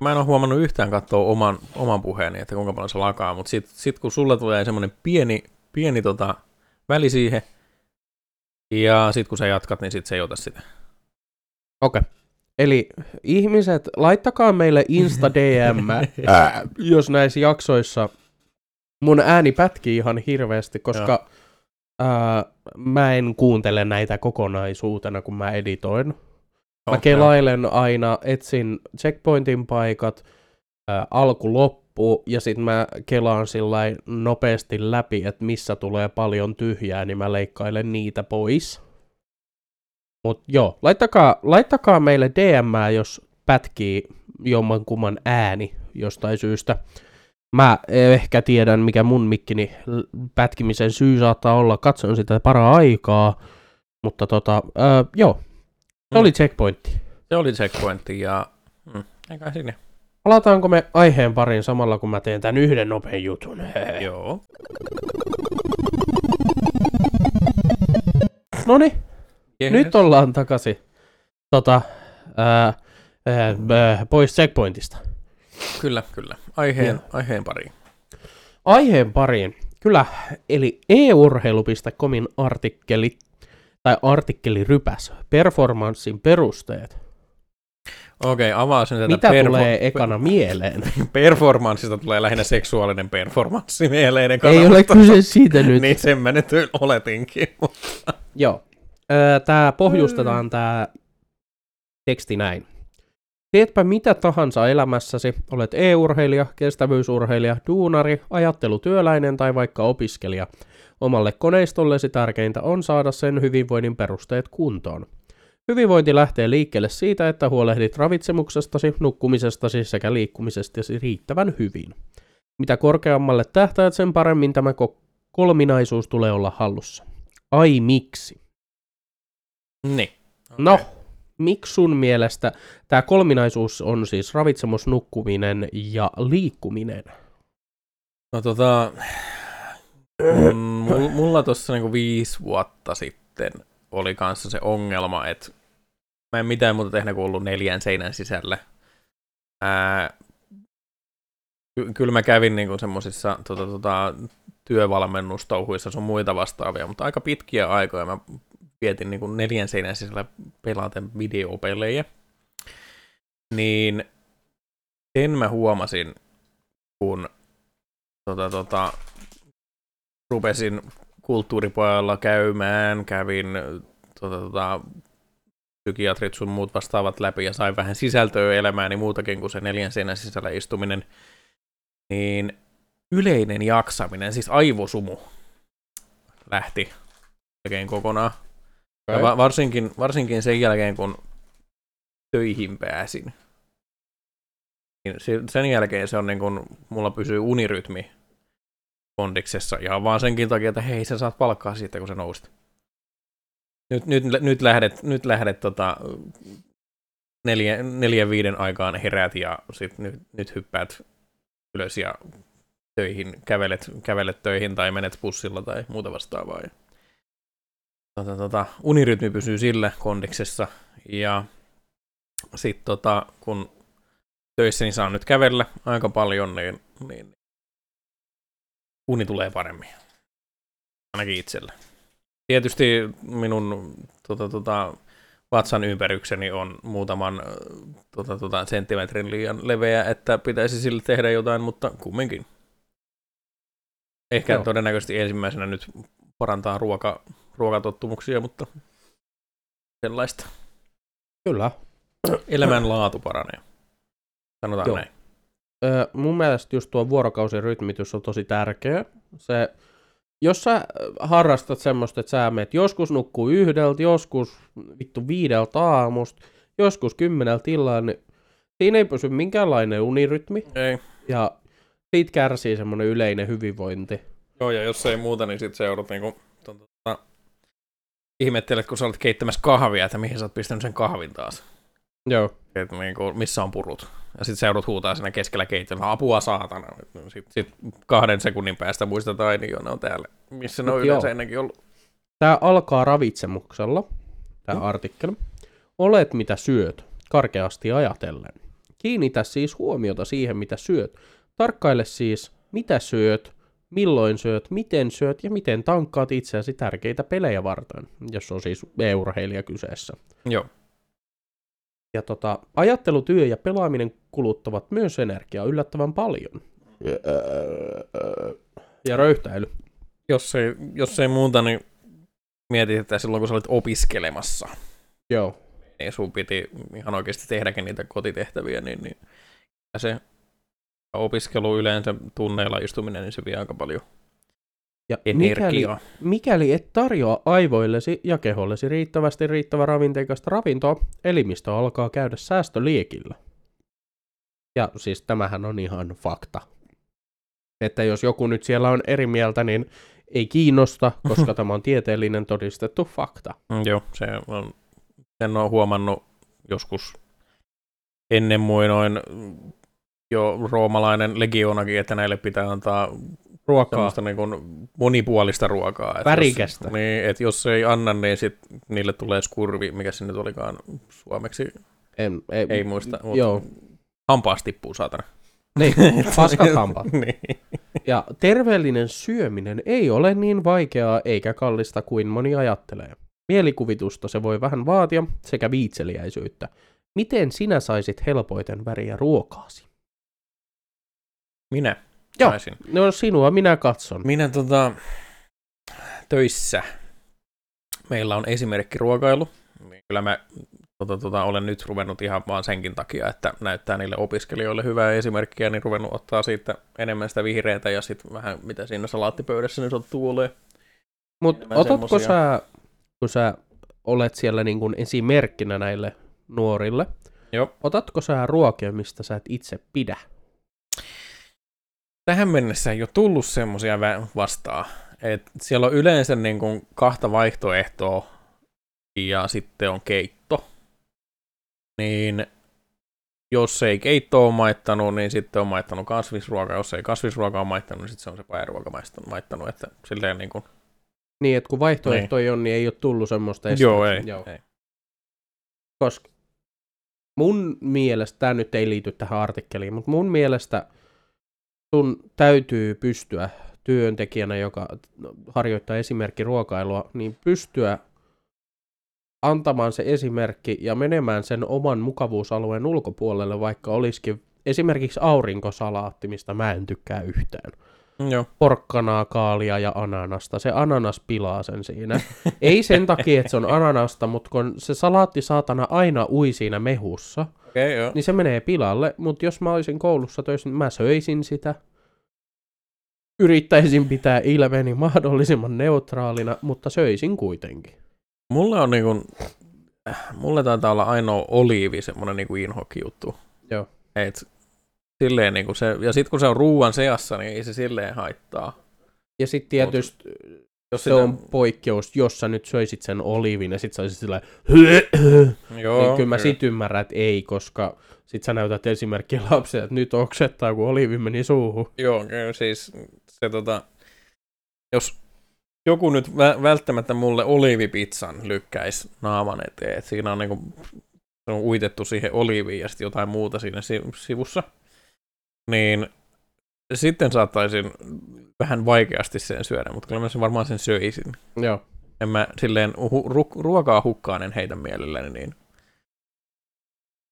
[SPEAKER 2] mä en ole huomannut yhtään katsoa oman, oman puheeni, että kuinka paljon se lakaa, mutta sitten sit kun sulle tulee semmoinen pieni, pieni tota, väli siihen, ja sitten kun sä jatkat, niin sit se ei ota sitä.
[SPEAKER 1] Okei. Okay. Eli ihmiset, laittakaa meille Insta DM, jos näissä jaksoissa mun ääni pätkii ihan hirveästi, koska ää, mä en kuuntele näitä kokonaisuutena, kun mä editoin. Mä
[SPEAKER 2] Okei.
[SPEAKER 1] kelailen aina, etsin checkpointin paikat, ää, alku loppu, ja sitten mä kelaan sillä nopeasti läpi, että missä tulee paljon tyhjää, niin mä leikkailen niitä pois. Mut joo, laittakaa, laittakaa meille DM, jos pätkii jommankumman ääni jostain syystä. Mä ehkä tiedän, mikä mun mikkini pätkimisen syy saattaa olla. Katson sitä paraa aikaa. Mutta tota, ää, joo, se
[SPEAKER 2] Mm.
[SPEAKER 1] oli checkpointti.
[SPEAKER 2] Se oli checkpointti ja... Mm, eikä sinne.
[SPEAKER 1] Palataanko me aiheen pariin samalla, kun mä teen tän yhden nopean jutun?
[SPEAKER 2] Joo.
[SPEAKER 1] Noni,
[SPEAKER 2] Yes.
[SPEAKER 1] nyt ollaan takaisin tota, ää, ää, ää, pois checkpointista.
[SPEAKER 2] Kyllä, kyllä. Aiheen, aiheen pariin.
[SPEAKER 1] Aiheen pariin. Kyllä, eli eurheilu.comin artikkeli, tai artikkelirypäs, performanssin perusteet.
[SPEAKER 2] Okei, avasin tätä
[SPEAKER 1] Mitä
[SPEAKER 2] perfo-
[SPEAKER 1] tulee ekana mieleen?
[SPEAKER 2] Performanssista tulee lähinnä seksuaalinen performanssi mieleen.
[SPEAKER 1] Ei ole kyse siitä nyt.
[SPEAKER 2] Niin sen mä nyt oletinkin.
[SPEAKER 1] Joo. Tämä pohjustetaan tämä teksti näin. Teetpä mitä tahansa elämässäsi, olet e-urheilija, kestävyysurheilija, duunari, ajattelutyöläinen tai vaikka opiskelija. Omalle koneistollesi tärkeintä on saada sen hyvinvoinnin perusteet kuntoon. Hyvinvointi lähtee liikkeelle siitä, että huolehdit ravitsemuksestasi, nukkumisestasi sekä liikkumisestasi riittävän hyvin. Mitä korkeammalle tähtäät, sen paremmin tämä ko- kolminaisuus tulee olla hallussa. Ai miksi?
[SPEAKER 2] Niin.
[SPEAKER 1] No,
[SPEAKER 2] Okei.
[SPEAKER 1] miksi sun mielestä tämä kolminaisuus on siis ravitsemus, nukkuminen ja liikkuminen?
[SPEAKER 2] No tota, Mulla, mulla tuossa niinku viisi vuotta sitten oli kanssa se ongelma, että mä en mitään muuta tehnyt kuin ollut neljän seinän sisällä. Ää, ky- kyllä mä kävin niinku semmoisissa tota, tota, työvalmennustouhuissa sun muita vastaavia, mutta aika pitkiä aikoja mä vietin niinku neljän seinän sisällä pelaten videopelejä. Niin sen mä huomasin, kun tota, tota, rupesin kulttuuripojalla käymään, kävin tota, tota, psykiatrit sun muut vastaavat läpi ja sain vähän sisältöä elämääni muutakin kuin se neljän seinän sisällä istuminen, niin yleinen jaksaminen, siis aivosumu, lähti melkein kokonaan. Okay. Ja va- varsinkin, varsinkin sen jälkeen, kun töihin pääsin. Niin sen jälkeen se on niin kun, mulla pysyy unirytmi kondiksessa ihan vaan senkin takia, että hei, sä saat palkkaa siitä, kun sä nousit. Nyt, nyt, nyt lähdet, nyt lähdet tota, neljä, neljän viiden aikaan herät ja sit nyt, nyt hyppäät ylös ja töihin, kävelet, kävelet töihin tai menet bussilla tai muuta vastaavaa. Tota, tota, unirytmi pysyy sillä kondiksessa ja sitten tota, kun töissä niin saan nyt kävellä aika paljon, niin, niin uni tulee paremmin. Ainakin itselle. Tietysti minun tota, tota, vatsan ympärykseni on muutaman tota, tota, senttimetrin liian leveä, että pitäisi sille tehdä jotain, mutta kumminkin. Ehkä Joo. todennäköisesti ensimmäisenä nyt parantaa ruoka, ruokatottumuksia, mutta sellaista.
[SPEAKER 1] Kyllä.
[SPEAKER 2] Elämänlaatu paranee. Sanotaan Joo. näin.
[SPEAKER 1] Öö, mun mielestä just tuo vuorokausirytmitys on tosi tärkeä. Se, jos sä harrastat semmoista, että sä meet joskus nukkuu yhdeltä, joskus vittu viideltä aamusta, joskus kymmeneltä illalla, niin siinä ei pysy minkäänlainen unirytmi.
[SPEAKER 2] Ei.
[SPEAKER 1] Ja siitä kärsii semmoinen yleinen hyvinvointi.
[SPEAKER 2] Joo, ja jos ei muuta, niin sit joudut niinku, ihmettelet, kun sä olet keittämässä kahvia, että mihin sä oot pistänyt sen kahvin taas.
[SPEAKER 1] Joo.
[SPEAKER 2] Että niinku, missä on purut. Ja sitten seudut huutaa siinä keskellä keittiöllä, apua saatana. Sitten sit kahden sekunnin päästä muistetaan, niin jo ne on täällä, missä ne on Mut yleensä joo. ennenkin ollut.
[SPEAKER 1] Tämä alkaa ravitsemuksella, tämä hmm. artikkeli. Olet mitä syöt, karkeasti ajatellen. Kiinnitä siis huomiota siihen, mitä syöt. Tarkkaile siis, mitä syöt, milloin syöt, miten syöt ja miten tankkaat itseäsi tärkeitä pelejä varten, jos on siis e-urheilija kyseessä.
[SPEAKER 2] Joo.
[SPEAKER 1] Ja tota, ajattelu, työ ja pelaaminen kuluttavat myös energiaa yllättävän paljon. Ja röyhtäily.
[SPEAKER 2] Jos ei, jos ei muuta, niin mietit, että silloin kun sä olit opiskelemassa.
[SPEAKER 1] Joo.
[SPEAKER 2] Niin sun piti ihan oikeasti tehdäkin niitä kotitehtäviä, niin, niin ja se opiskelu yleensä tunneilla istuminen, niin se vie aika paljon ja Mikäli,
[SPEAKER 1] mikäli et tarjoa aivoillesi ja kehollesi riittävästi riittävä ravinteikasta ravintoa, elimistö alkaa käydä säästöliekillä. Ja siis tämähän on ihan fakta. Että jos joku nyt siellä on eri mieltä, niin ei kiinnosta, koska tämä on tieteellinen todistettu fakta.
[SPEAKER 2] Mm, joo, se on, sen on huomannut joskus ennen muinoin jo roomalainen legionakin, että näille pitää antaa
[SPEAKER 1] ruokaa.
[SPEAKER 2] niin kuin monipuolista ruokaa.
[SPEAKER 1] Että Värikästä.
[SPEAKER 2] Jos, niin, että jos ei anna, niin sit niille tulee skurvi, mikä sinne tulikaan suomeksi.
[SPEAKER 1] En, ei,
[SPEAKER 2] ei muista, mutta joo. hampaas tippuu saatana.
[SPEAKER 1] Niin, paskat hampaat. niin. Ja terveellinen syöminen ei ole niin vaikeaa eikä kallista kuin moni ajattelee. Mielikuvitusta se voi vähän vaatia sekä viitseliäisyyttä. Miten sinä saisit helpoiten väriä ruokaasi?
[SPEAKER 2] Minä.
[SPEAKER 1] Joo, saisin. no sinua minä katson.
[SPEAKER 2] Minä tota, töissä meillä on esimerkki ruokailu. Kyllä mä tota, tota, olen nyt ruvennut ihan vaan senkin takia, että näyttää niille opiskelijoille hyvää esimerkkiä, niin ruvennut ottaa siitä enemmän sitä vihreätä ja sitten vähän mitä siinä salaattipöydässä niin sattuu olemaan.
[SPEAKER 1] Mutta otatko semmosia... sä, kun sä olet siellä niin kuin esimerkkinä näille nuorille,
[SPEAKER 2] Joo.
[SPEAKER 1] otatko sä ruokia, mistä sä et itse pidä?
[SPEAKER 2] Tähän mennessä ei ole tullut semmoisia vastaan. Et siellä on yleensä niin kuin kahta vaihtoehtoa ja sitten on keitto. Niin jos ei keitto ole maittanut, niin sitten on maittanut kasvisruoka. Jos ei kasvisruoka ole maittanut, niin sitten se on se pajaruoka maistan- maittanut. Että silleen niin kuin,
[SPEAKER 1] Niin, että kun vaihtoehtoja on, niin ei ole tullut semmoista estettä.
[SPEAKER 2] joo, ei,
[SPEAKER 1] Joo.
[SPEAKER 2] ei.
[SPEAKER 1] Koska mun mielestä, tämä nyt ei liity tähän artikkeliin, mutta mun mielestä sun täytyy pystyä työntekijänä, joka harjoittaa esimerkki ruokailua, niin pystyä antamaan se esimerkki ja menemään sen oman mukavuusalueen ulkopuolelle, vaikka olisikin esimerkiksi aurinkosalaatti, mistä mä en tykkää yhtään.
[SPEAKER 2] Joo.
[SPEAKER 1] Porkkanaa, kaalia ja ananasta. Se ananas pilaa sen siinä. Ei sen takia, että se on ananasta, mutta kun se salaatti saatana aina ui siinä mehussa,
[SPEAKER 2] okay, joo.
[SPEAKER 1] niin se menee pilalle. Mutta jos mä olisin koulussa töissä, niin mä söisin sitä. Yrittäisin pitää ilmeeni mahdollisimman neutraalina, mutta söisin kuitenkin.
[SPEAKER 2] Mulla on niinku, mulle taitaa olla ainoa oliivi semmonen niinku inhokki juttu.
[SPEAKER 1] Joo.
[SPEAKER 2] Et silleen niinku se, ja sit kun se on ruuan seassa, niin ei se silleen haittaa.
[SPEAKER 1] Ja sitten tietysti
[SPEAKER 2] Jos
[SPEAKER 1] se
[SPEAKER 2] sitä-
[SPEAKER 1] on poikkeus, jos sä nyt söisit sen oliivin ja sit sä olisit sillä
[SPEAKER 2] Joo,
[SPEAKER 1] niin kyllä mä sit ymmärrän, että ei, koska sit sä näytät esimerkkiä lapselle, että nyt oksettaa, kun oliivi meni suuhun.
[SPEAKER 2] Joo, kyllä siis se tota, jos joku nyt vä- välttämättä mulle oliivipizzan lykkäisi naaman eteen, että siinä on niinku, se on uitettu siihen oliiviin ja sitten jotain muuta siinä si- sivussa, niin sitten saattaisin vähän vaikeasti sen syödä, mutta kyllä mä sen varmaan sen söisin.
[SPEAKER 1] Joo.
[SPEAKER 2] En mä silleen hu- ru- ruokaa hukkaan en heitä mielelläni, niin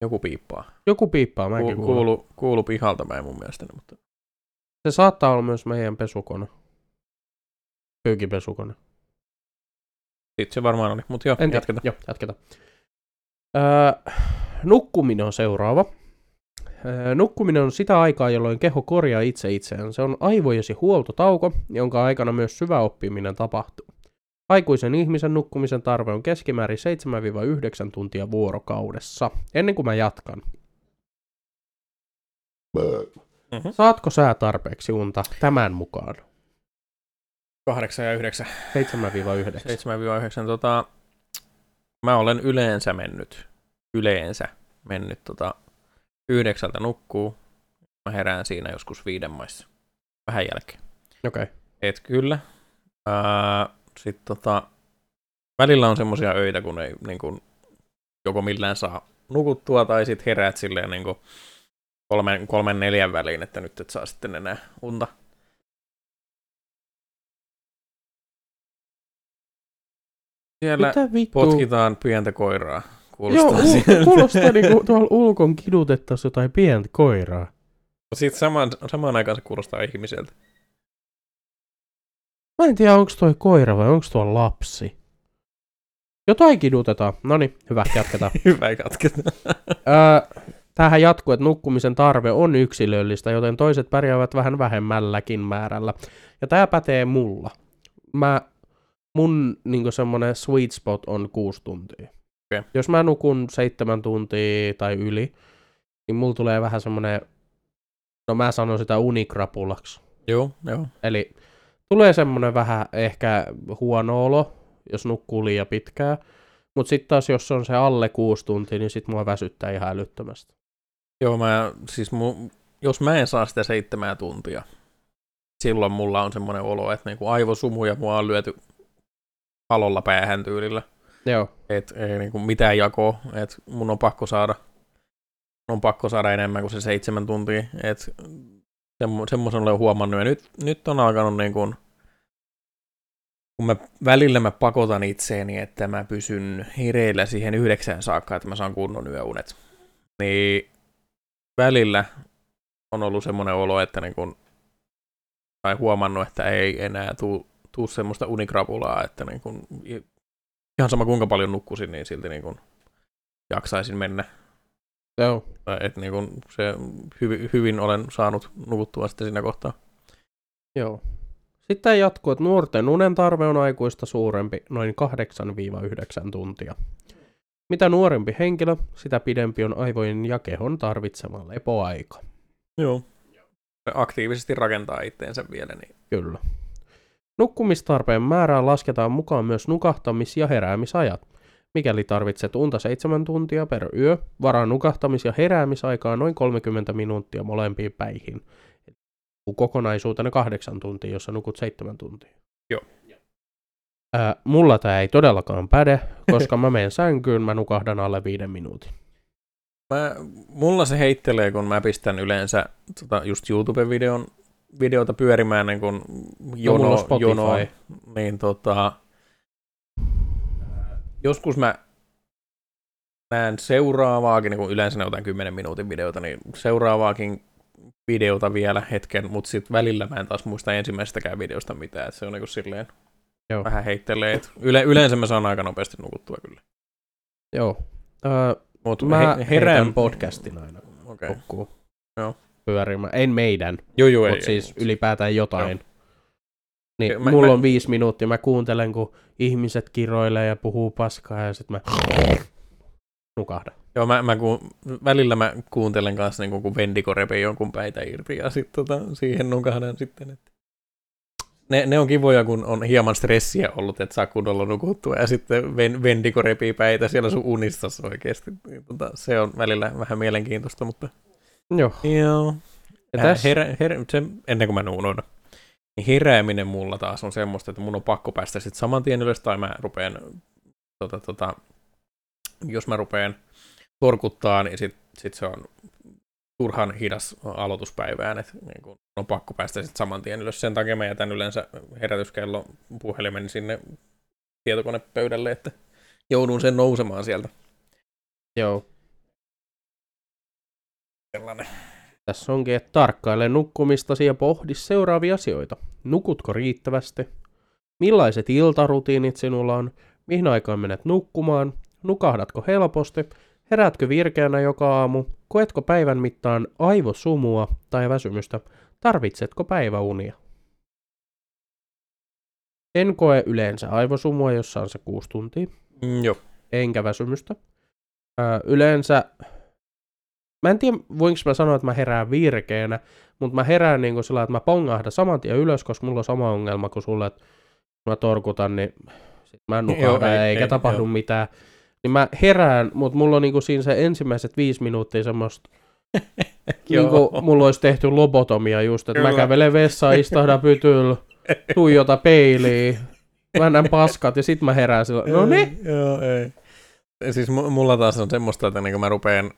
[SPEAKER 2] joku piippaa.
[SPEAKER 1] Joku piippaa, mäkin
[SPEAKER 2] Ku-
[SPEAKER 1] kuulun.
[SPEAKER 2] kuulu, kuulu pihalta päin mun mielestäni, mutta
[SPEAKER 1] Se saattaa olla myös meidän pesukone. Pyykipesukone.
[SPEAKER 2] sitten se varmaan oli. Mutta joo,
[SPEAKER 1] En
[SPEAKER 2] jatketaan.
[SPEAKER 1] Joo, jatketaan. Öö, nukkuminen on seuraava. Öö, nukkuminen on sitä aikaa, jolloin keho korjaa itse itseään. Se on aivojesi huoltotauko, jonka aikana myös syvä oppiminen tapahtuu. Aikuisen ihmisen nukkumisen tarve on keskimäärin 7-9 tuntia vuorokaudessa. Ennen kuin mä jatkan.
[SPEAKER 2] Mhm.
[SPEAKER 1] Saatko sä tarpeeksi unta tämän mukaan?
[SPEAKER 2] 8 ja 9.
[SPEAKER 1] 7-9.
[SPEAKER 2] 7-9. Tota, mä olen yleensä mennyt, yleensä mennyt tota, yhdeksältä nukkuu. Mä herään siinä joskus viiden maissa. Vähän jälkeen.
[SPEAKER 1] Okei. Okay.
[SPEAKER 2] Et kyllä. Sitten tota, välillä on semmoisia öitä, kun ei niin kun, joko millään saa nukuttua, tai sitten heräät silleen niin kun, kolmen, kolmen neljän väliin, että nyt et saa sitten enää unta. Siellä
[SPEAKER 1] Mitä vittu?
[SPEAKER 2] potkitaan pientä koiraa.
[SPEAKER 1] Joo,
[SPEAKER 2] Kuulostaa
[SPEAKER 1] u-
[SPEAKER 2] siltä.
[SPEAKER 1] kuulostaa niinku tuolla ulkon kidutettaisiin jotain pientä koiraa.
[SPEAKER 2] Sitten samaan, samaan aikaan se kuulostaa ihmiseltä.
[SPEAKER 1] Mä en tiedä, onko toi koira vai onko tuo lapsi. Jotain kidutetaan. No niin, hyvä, jatketaan.
[SPEAKER 2] Hyvä katketa.
[SPEAKER 1] öö, tämähän jatkuu, että nukkumisen tarve on yksilöllistä, joten toiset pärjäävät vähän vähemmälläkin määrällä. Ja tämä pätee mulla. Mä, mun niin semmonen sweet spot on kuusi tuntia.
[SPEAKER 2] Okei.
[SPEAKER 1] Jos mä nukun seitsemän tuntia tai yli, niin mulla tulee vähän semmonen, no mä sanon sitä unikrapulaksi.
[SPEAKER 2] joo, joo.
[SPEAKER 1] Eli tulee semmoinen vähän ehkä huono olo, jos nukkuu liian pitkään. Mutta sitten taas, jos on se alle kuusi tuntia, niin sit mua väsyttää ihan älyttömästi.
[SPEAKER 2] Joo, mä, siis mu, jos mä en saa sitä seitsemää tuntia, silloin mulla on semmoinen olo, että niinku aivosumuja mua on lyöty palolla päähän tyylillä.
[SPEAKER 1] Joo,
[SPEAKER 2] Et ei niinku mitään jakoa, että mun on pakko saada on pakko saada enemmän kuin se seitsemän tuntia. Et semmo, semmoisen olen huomannut. Ja nyt, nyt on alkanut niin kuin, kun mä välillä mä pakotan itseeni, että mä pysyn hereillä siihen yhdeksään saakka, että mä saan kunnon yöunet. Niin välillä on ollut semmoinen olo, että niin kuin, tai huomannut, että ei enää tuu, tuu semmoista unikrapulaa, että niin kuin, ihan sama kuinka paljon nukkusin, niin silti niin kuin jaksaisin mennä.
[SPEAKER 1] joo.
[SPEAKER 2] Että niin kuin se hyvin, hyvin olen saanut nukuttua sitten siinä kohtaa.
[SPEAKER 1] joo. Sitten jatkuu, että nuorten unen tarve on aikuista suurempi, noin 8-9 tuntia. Mitä nuorempi henkilö, sitä pidempi on aivojen ja kehon tarvitsema lepoaika.
[SPEAKER 2] Joo. Aktiivisesti rakentaa itteensä vielä. Niin.
[SPEAKER 1] Kyllä. Nukkumistarpeen määrään lasketaan mukaan myös nukahtamis- ja heräämisajat. Mikäli tarvitset unta 7 tuntia per yö, varaa nukahtamis- ja heräämisaikaa noin 30 minuuttia molempiin päihin. Kokonaisuutena kahdeksan tuntia, jos nukut seitsemän tuntia.
[SPEAKER 2] Joo.
[SPEAKER 1] Ää, mulla tämä ei todellakaan päde, koska mä menen sänkyyn, mä nukahdan alle viiden minuutin.
[SPEAKER 2] Mä, mulla se heittelee, kun mä pistän yleensä tota, just YouTube-videon videota pyörimään niin
[SPEAKER 1] No, on
[SPEAKER 2] jono,
[SPEAKER 1] Spotify.
[SPEAKER 2] jono, niin tota, joskus mä näen seuraavaakin, niin kun yleensä ne otan 10 minuutin videota, niin seuraavaakin videota vielä hetken, mutta sitten välillä mä en taas muista ensimmäisestäkään videosta mitään, että se on niin silleen
[SPEAKER 1] Joo.
[SPEAKER 2] vähän heittelee. Yle, yleensä mä saan aika nopeasti nukuttua kyllä.
[SPEAKER 1] Joo. Öö,
[SPEAKER 2] Mut
[SPEAKER 1] mä
[SPEAKER 2] he,
[SPEAKER 1] herään podcastin aina.
[SPEAKER 2] Okay. Joo.
[SPEAKER 1] Pyörimään. En meidän,
[SPEAKER 2] Joo, joo, ei,
[SPEAKER 1] mutta siis
[SPEAKER 2] ei.
[SPEAKER 1] ylipäätään jotain. Niin,
[SPEAKER 2] Mä-
[SPEAKER 1] mulla
[SPEAKER 2] mä-
[SPEAKER 1] on viisi minuuttia, mä kuuntelen, kun ihmiset kiroilee ja puhuu paskaa ja sitten mä nukahdan.
[SPEAKER 2] Joo, mä, mä ku, välillä mä kuuntelen kanssa, niin kun Vendiko repii jonkun päitä irti ja sitten tota, siihen nukahdan sitten. Että. Ne, ne on kivoja, kun on hieman stressiä ollut, että saa kunnolla nukuttua ja sitten Ven, Vendiko repii päitä siellä sun unistassa oikeasti. Niin, Tota, se on välillä vähän mielenkiintoista, mutta
[SPEAKER 1] Joo.
[SPEAKER 2] joo.
[SPEAKER 1] Ja tässä,
[SPEAKER 2] Herä, herä, se, ennen kuin mä unohdan. Niin herääminen mulla taas on semmoista, että mun on pakko päästä sitten saman tien ylös, tai mä rupeen, tota, tota, jos mä rupeen torkuttaa, niin sit, sit se on turhan hidas aloituspäivään, että niin kun on pakko päästä sitten saman tien ylös. Sen takia mä jätän yleensä herätyskello puhelimen sinne tietokonepöydälle, että joudun sen nousemaan sieltä.
[SPEAKER 1] joo.
[SPEAKER 2] Sellainen.
[SPEAKER 1] Tässä onkin, että tarkkaile nukkumistasi ja pohdi seuraavia asioita. Nukutko riittävästi? Millaiset iltarutiinit sinulla on? Mihin aikaan menet nukkumaan? Nukahdatko helposti? Heräätkö virkeänä joka aamu? Koetko päivän mittaan aivosumua tai väsymystä? Tarvitsetko päiväunia? En koe yleensä aivosumua, jossa on se kuusi tuntia
[SPEAKER 2] Mm, joo.
[SPEAKER 1] enkä väsymystä. Öö, yleensä, mä en tiedä voinko mä sanoa, että mä herään virkeänä, mutta mä herään niin kuin sillä, että mä pongahdan saman tien ylös, koska mulla on sama ongelma kuin sulle, että kun mä torkutan, niin sit mä nukahdan
[SPEAKER 2] Joo, ei-
[SPEAKER 1] eikä
[SPEAKER 2] ei,
[SPEAKER 1] tapahdu
[SPEAKER 2] joo.
[SPEAKER 1] mitään. Niin mä herään, mutta mulla on niin kuin siinä se ensimmäiset viisi minuuttia semmoista, niin kuin mulla olisi tehty lobotomia just, että mä
[SPEAKER 2] Kyllä.
[SPEAKER 1] kävelen vessaan, istahdan pytyllä, tuijota peiliin, väännän paskat ja sit mä herään sillä, no niin,
[SPEAKER 2] Joo, ei. Siis mu- mulla taas on semmoista, että niin mä rupeen...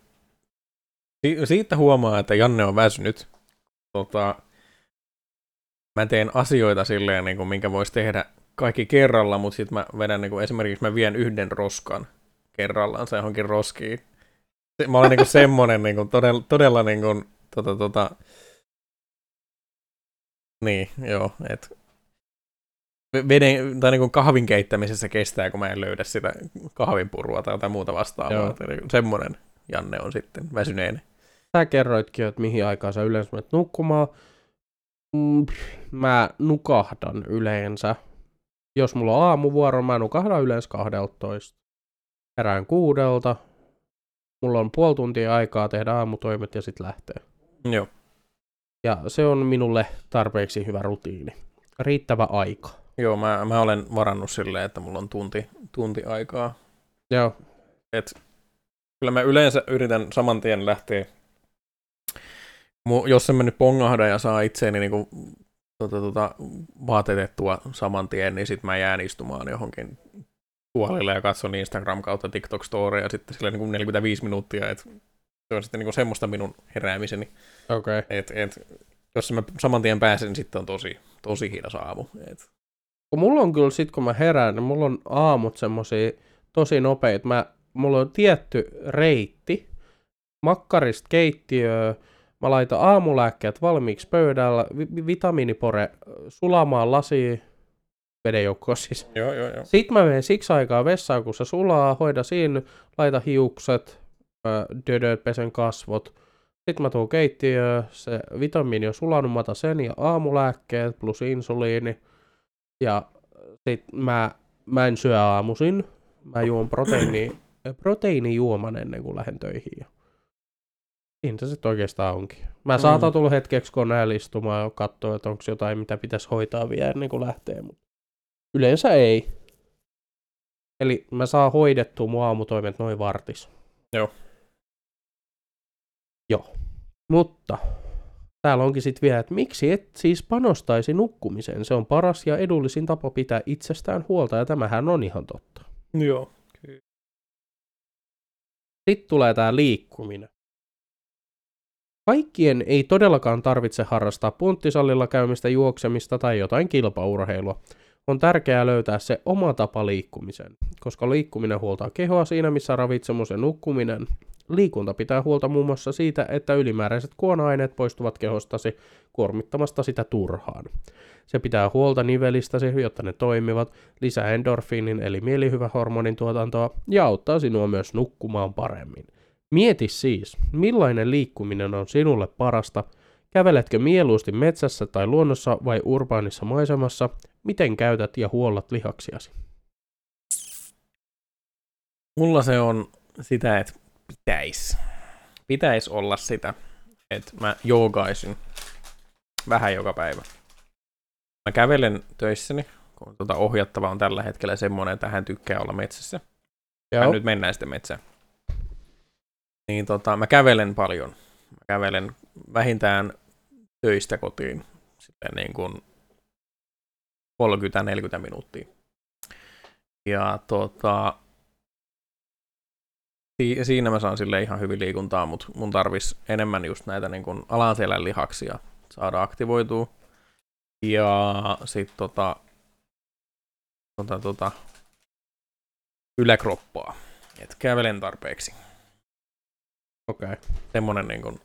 [SPEAKER 2] Si- siitä huomaa, että Janne on väsynyt. Tota, mä teen asioita silleen, niin kuin, minkä voisi tehdä kaikki kerralla, mutta sitten mä vedän niin kuin, esimerkiksi mä vien yhden roskan kerrallaan se johonkin roskiin. Mä olen niin kuin semmonen niin kuin, todella, todella niin kuin, tota, tota, niin, joo, että veden, tai niin kahvin keittämisessä kestää, kun mä en löydä sitä kahvinpurua tai jotain muuta vastaavaa.
[SPEAKER 1] Joo.
[SPEAKER 2] Niin Semmoinen Janne on sitten väsyneen.
[SPEAKER 1] Sä kerroitkin, että mihin aikaan sä yleensä menet nukkumaan. Mm, Mä nukahdan yleensä. Jos mulla on aamuvuoro, mä nukahdan yleensä 12. Herään kuudelta. Mulla on puoli tuntia aikaa tehdä aamutoimet ja sitten lähtee.
[SPEAKER 2] Joo.
[SPEAKER 1] Ja se on minulle tarpeeksi hyvä rutiini. Riittävä aika.
[SPEAKER 2] Joo, mä, mä olen varannut silleen, että mulla on tunti, tunti aikaa.
[SPEAKER 1] Joo,
[SPEAKER 2] Et, kyllä mä yleensä yritän saman tien lähteä, jos en mä nyt pongahda ja saa itseäni niinku, tota, tota, vaatetettua saman tien, niin sitten mä jään istumaan johonkin tuolille ja katson Instagram kautta TikTok Storeja sitten sillä niinku 45 minuuttia, että se on sitten niinku semmoista minun heräämiseni,
[SPEAKER 1] okei. Okay.
[SPEAKER 2] että et, jos mä saman tien pääsen, niin sitten on tosi, tosi hidas aamu. Et,
[SPEAKER 1] Kun mulla on kyllä sit, kun mä herään, niin mulla on aamut semmosia tosi nopeita. Mä, mulla on tietty reitti, makkarista keittiöön, mä laitan aamulääkkeet valmiiksi pöydällä, vi- vitamiinipore äh, sulamaan lasiin, veden joukkoon siis.
[SPEAKER 2] joo, joo, joo.
[SPEAKER 1] Sitten mä menen siksi aikaa vessaan, kun se sulaa, hoida siinä, laita hiukset, ö, dödöt, pesen kasvot. Sitten mä tuun keittiöön, se vitamiini on sulanut, mä otan sen ja aamulääkkeet plus insuliini. Ja sit mä, mä en syö aamuisin, mä juon proteiini, proteiinijuoman ennen kuin lähden töihin. Siinä se sitten oikeastaan onkin. Mä saatan
[SPEAKER 2] Mm.
[SPEAKER 1] tulla hetkeksi koneella istumaan ja katsoa, että onko jotain, mitä pitäisi hoitaa vielä ennen kuin lähtee, mutta yleensä ei. Eli mä saan hoidettua mun aamutoimet noin vartis.
[SPEAKER 2] Joo.
[SPEAKER 1] Joo. Mutta täällä onkin sitten vielä, että miksi et siis panostaisi nukkumiseen? Se on paras ja edullisin tapa pitää itsestään huolta, ja tämähän on ihan totta.
[SPEAKER 2] Joo.
[SPEAKER 1] Sitten tulee tämä liikkuminen. Kaikkien ei todellakaan tarvitse harrastaa punttisalilla käymistä, juoksemista tai jotain kilpaurheilua. On tärkeää löytää se oma tapa liikkumiseen, koska liikkuminen huoltaa kehoa siinä, missä ravitsemus ja nukkuminen. Liikunta pitää huolta muun muassa siitä, että ylimääräiset kuona-aineet poistuvat kehostasi kuormittamasta sitä turhaan. Se pitää huolta nivelistäsi, jotta ne toimivat, lisää endorfiinin eli mielihyvähormonin tuotantoa ja auttaa sinua myös nukkumaan paremmin. Mieti siis, millainen liikkuminen on sinulle parasta, käveletkö mieluusti metsässä tai luonnossa vai urbaanissa maisemassa, miten käytät ja huollat lihaksiasi.
[SPEAKER 2] Mulla se on sitä, että pitäisi. Pitäisi olla sitä, että mä joogaisin vähän joka päivä. Mä kävelen töissäni, kun tuota ohjattava on tällä hetkellä semmoinen, että hän tykkää olla metsässä.
[SPEAKER 1] Joo.
[SPEAKER 2] Hän nyt mennään sitten metsään. Niin tota, mä kävelen paljon. Mä kävelen vähintään töistä kotiin sitten niin kuin 30-40 minuuttia. Ja tota, si- siinä mä saan sille ihan hyvin liikuntaa, mutta mun tarvis enemmän just näitä niin kuin alanselän lihaksia saada aktivoitua. Ja sit tota, tota, tota, yläkroppaa. Et kävelen tarpeeksi.
[SPEAKER 1] Okei. Okay.
[SPEAKER 2] Semmonen niin kuin,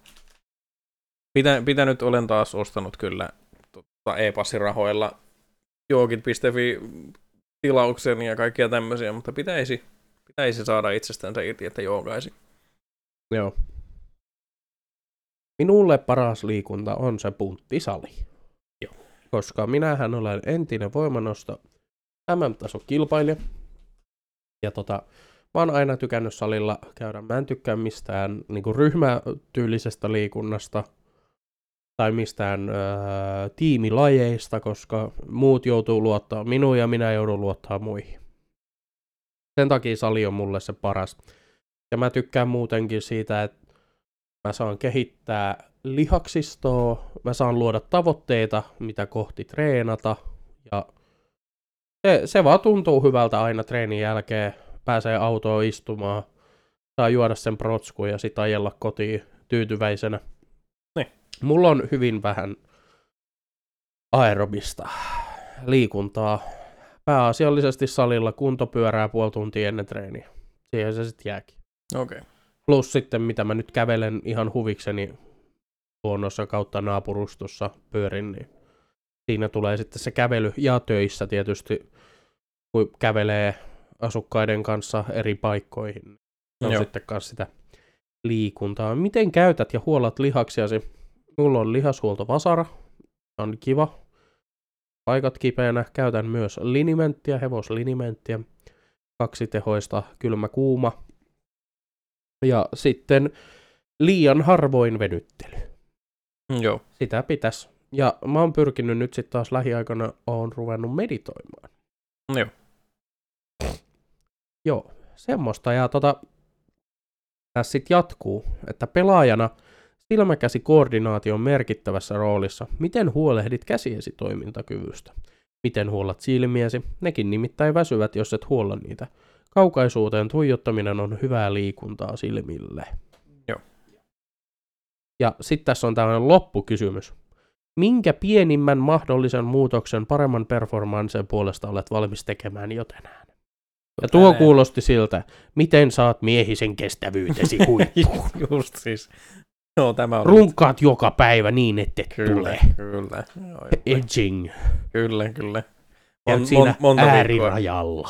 [SPEAKER 2] pitä, pitänyt olen taas ostanut kyllä tota, e-passirahoilla joogit.fi tilauksen ja kaikkia tämmöisiä, mutta pitäisi, pitäisi saada itsestänsä irti, että joogaisi.
[SPEAKER 1] Joo. Minulle paras liikunta on se punttisali.
[SPEAKER 2] Joo.
[SPEAKER 1] Koska minähän olen entinen voimanosto MM-tason kilpailija. Ja tota, mä oon aina tykännyt salilla käydä. Mä en tykkää mistään niin ryhmätyylisestä liikunnasta tai mistään öö, tiimilajeista, koska muut joutuu luottaa minuun ja minä joudun luottaa muihin. Sen takia sali on mulle se paras. Ja mä tykkään muutenkin siitä, että mä saan kehittää lihaksistoa, mä saan luoda tavoitteita, mitä kohti treenata. Ja se, se vaan tuntuu hyvältä aina treenin jälkeen. Pääsee autoon istumaan, saa juoda sen protskun ja sitten ajella kotiin tyytyväisenä.
[SPEAKER 2] Niin.
[SPEAKER 1] Mulla on hyvin vähän aerobista liikuntaa. Pääasiallisesti salilla kuntopyörää puoli tuntia ennen treeniä. Siihen se sitten jääkin.
[SPEAKER 2] Okei. Okay.
[SPEAKER 1] Plus sitten, mitä mä nyt kävelen ihan huvikseni luonnossa kautta naapurustossa pyörin, niin siinä tulee sitten se kävely ja töissä tietysti, kun kävelee asukkaiden kanssa eri paikkoihin. Se on
[SPEAKER 2] Joo.
[SPEAKER 1] sitten kanssa sitä liikuntaa. Miten käytät ja huolat lihaksiasi? Mulla on lihashuolto vasara, se on kiva. Paikat kipeänä. Käytän myös linimenttiä, hevoslinimenttiä. Kaksitehoista kylmä-kuuma. Ja sitten liian harvoin venyttely.
[SPEAKER 2] Joo.
[SPEAKER 1] Sitä pitäisi. Ja mä oon pyrkinyt nyt sitten taas lähiaikana, oon ruvennut meditoimaan.
[SPEAKER 2] Joo.
[SPEAKER 1] Joo, semmoista. Ja tota, tässä sitten jatkuu, että pelaajana silmäkäsikoordinaatio on merkittävässä roolissa. Miten huolehdit käsiesi toimintakyvystä? Miten huollat silmiesi? Nekin nimittäin väsyvät, jos et huolla niitä. Kaukaisuuteen tuijottaminen on hyvää liikuntaa silmille.
[SPEAKER 2] Joo.
[SPEAKER 1] Ja sitten tässä on tämmöinen loppukysymys. Minkä pienimmän mahdollisen muutoksen paremman performanssin puolesta olet valmis tekemään jo tänään? Ja tuo kuulosti siltä, miten saat miehisen kestävyytesi huippuun.
[SPEAKER 2] Just siis. Joo, tämä on
[SPEAKER 1] Runkaat joka päivä niin, että et
[SPEAKER 2] Kyllä,
[SPEAKER 1] tule.
[SPEAKER 2] kyllä.
[SPEAKER 1] Edging.
[SPEAKER 2] kyllä, kyllä.
[SPEAKER 1] Käyt siinä
[SPEAKER 2] monta viikkoa.
[SPEAKER 1] äärirajalla.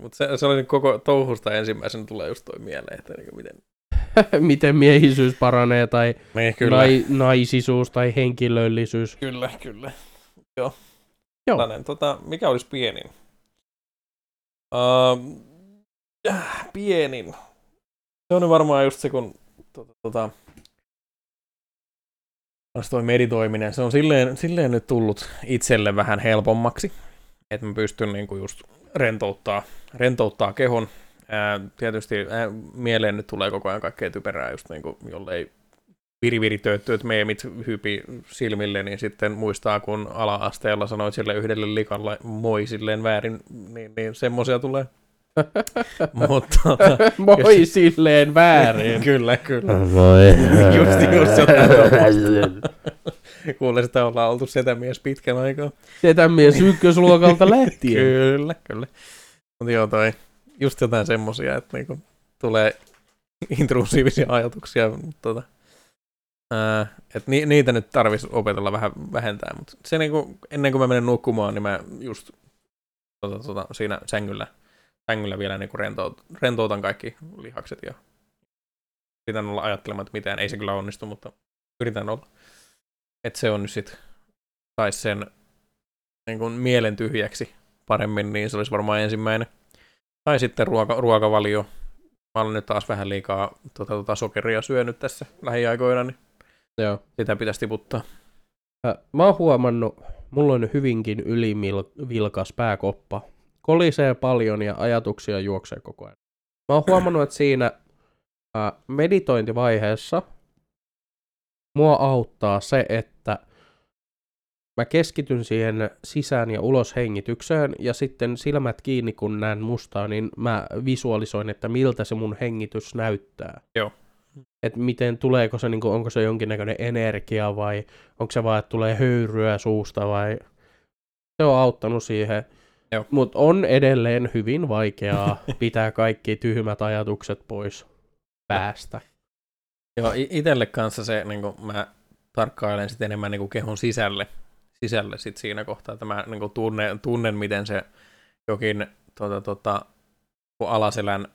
[SPEAKER 2] Mutta se, se oli nyt koko touhusta ensimmäisenä tulee just toi mieleen, että niin miten...
[SPEAKER 1] miten miehisyys paranee tai
[SPEAKER 2] Niin, kyllä.
[SPEAKER 1] nai, naisisuus tai henkilöllisyys.
[SPEAKER 2] Kyllä, kyllä. Joo.
[SPEAKER 1] Joo.
[SPEAKER 2] Tällainen, tota, mikä olisi pienin? Uh, pienin. Se on varmaan just se, kun tota, olisi toi meditoiminen. Se on silleen, silleen nyt tullut itselle vähän helpommaksi. Että mä pystyn niinku just rentouttaa, rentouttaa kehon. Ää, tietysti ää, mieleen nyt tulee koko ajan kaikkea typerää, just niin kuin, jollei viriviritööttyöt meemit hypi silmille, niin sitten muistaa, kun ala-asteella sanoi sille yhdelle likalle moi silleen väärin, niin, niin semmoisia tulee. Mutta
[SPEAKER 1] Moi silleen väärin.
[SPEAKER 2] kyllä, kyllä.
[SPEAKER 1] Voi.
[SPEAKER 2] Just, just jotain Kuule, sitä ollaan oltu setämies pitkän aikaa.
[SPEAKER 1] Setämies ykkösluokalta lähtien.
[SPEAKER 2] Kyllä, kyllä. Mutta joo, toi, just jotain semmosia, että niinku tulee intrusiivisia ajatuksia, mutta tota, ää, et ni, niitä nyt tarvitsisi opetella vähän vähentää, mutta se niinku, ennen kuin mä menen nukkumaan, niin mä just tota, tota, siinä sängyllä, sängyllä vielä niinku rentout, rentoutan kaikki lihakset ja yritän olla ajattelemaan, että mitään, ei se kyllä onnistu, mutta yritän olla. Että se on nyt sit, saisi sen niin kuin mielen tyhjäksi paremmin, niin se olisi varmaan ensimmäinen. Tai sitten ruoka, ruokavalio. Mä olen nyt taas vähän liikaa tota, tota sokeria syönyt tässä lähiaikoina, niin
[SPEAKER 1] Joo.
[SPEAKER 2] sitä pitäisi tiputtaa.
[SPEAKER 1] Mä oon huomannut, mulla on hyvinkin ylivilkas pääkoppa. Kolisee paljon ja ajatuksia juoksee koko ajan. Mä oon huomannut, että siinä meditointivaiheessa mua auttaa se, että mä keskityn siihen sisään ja ulos hengitykseen ja sitten silmät kiinni, kun näen mustaa, niin mä visualisoin, että miltä se mun hengitys näyttää.
[SPEAKER 2] Joo.
[SPEAKER 1] Että miten tuleeko se, niin kuin, onko se jonkinnäköinen energia vai onko se vaan, että tulee höyryä suusta vai... Se on auttanut siihen. Mutta on edelleen hyvin vaikeaa pitää kaikki tyhmät ajatukset pois päästä.
[SPEAKER 2] Joo, i- itelle kanssa se, niin kuin mä tarkkailen sitten enemmän niin kuin kehon sisälle, sisälle sit siinä kohtaa, että mä niin kuin tunnen, tunnen, miten se jokin tota, tota, kun alaselän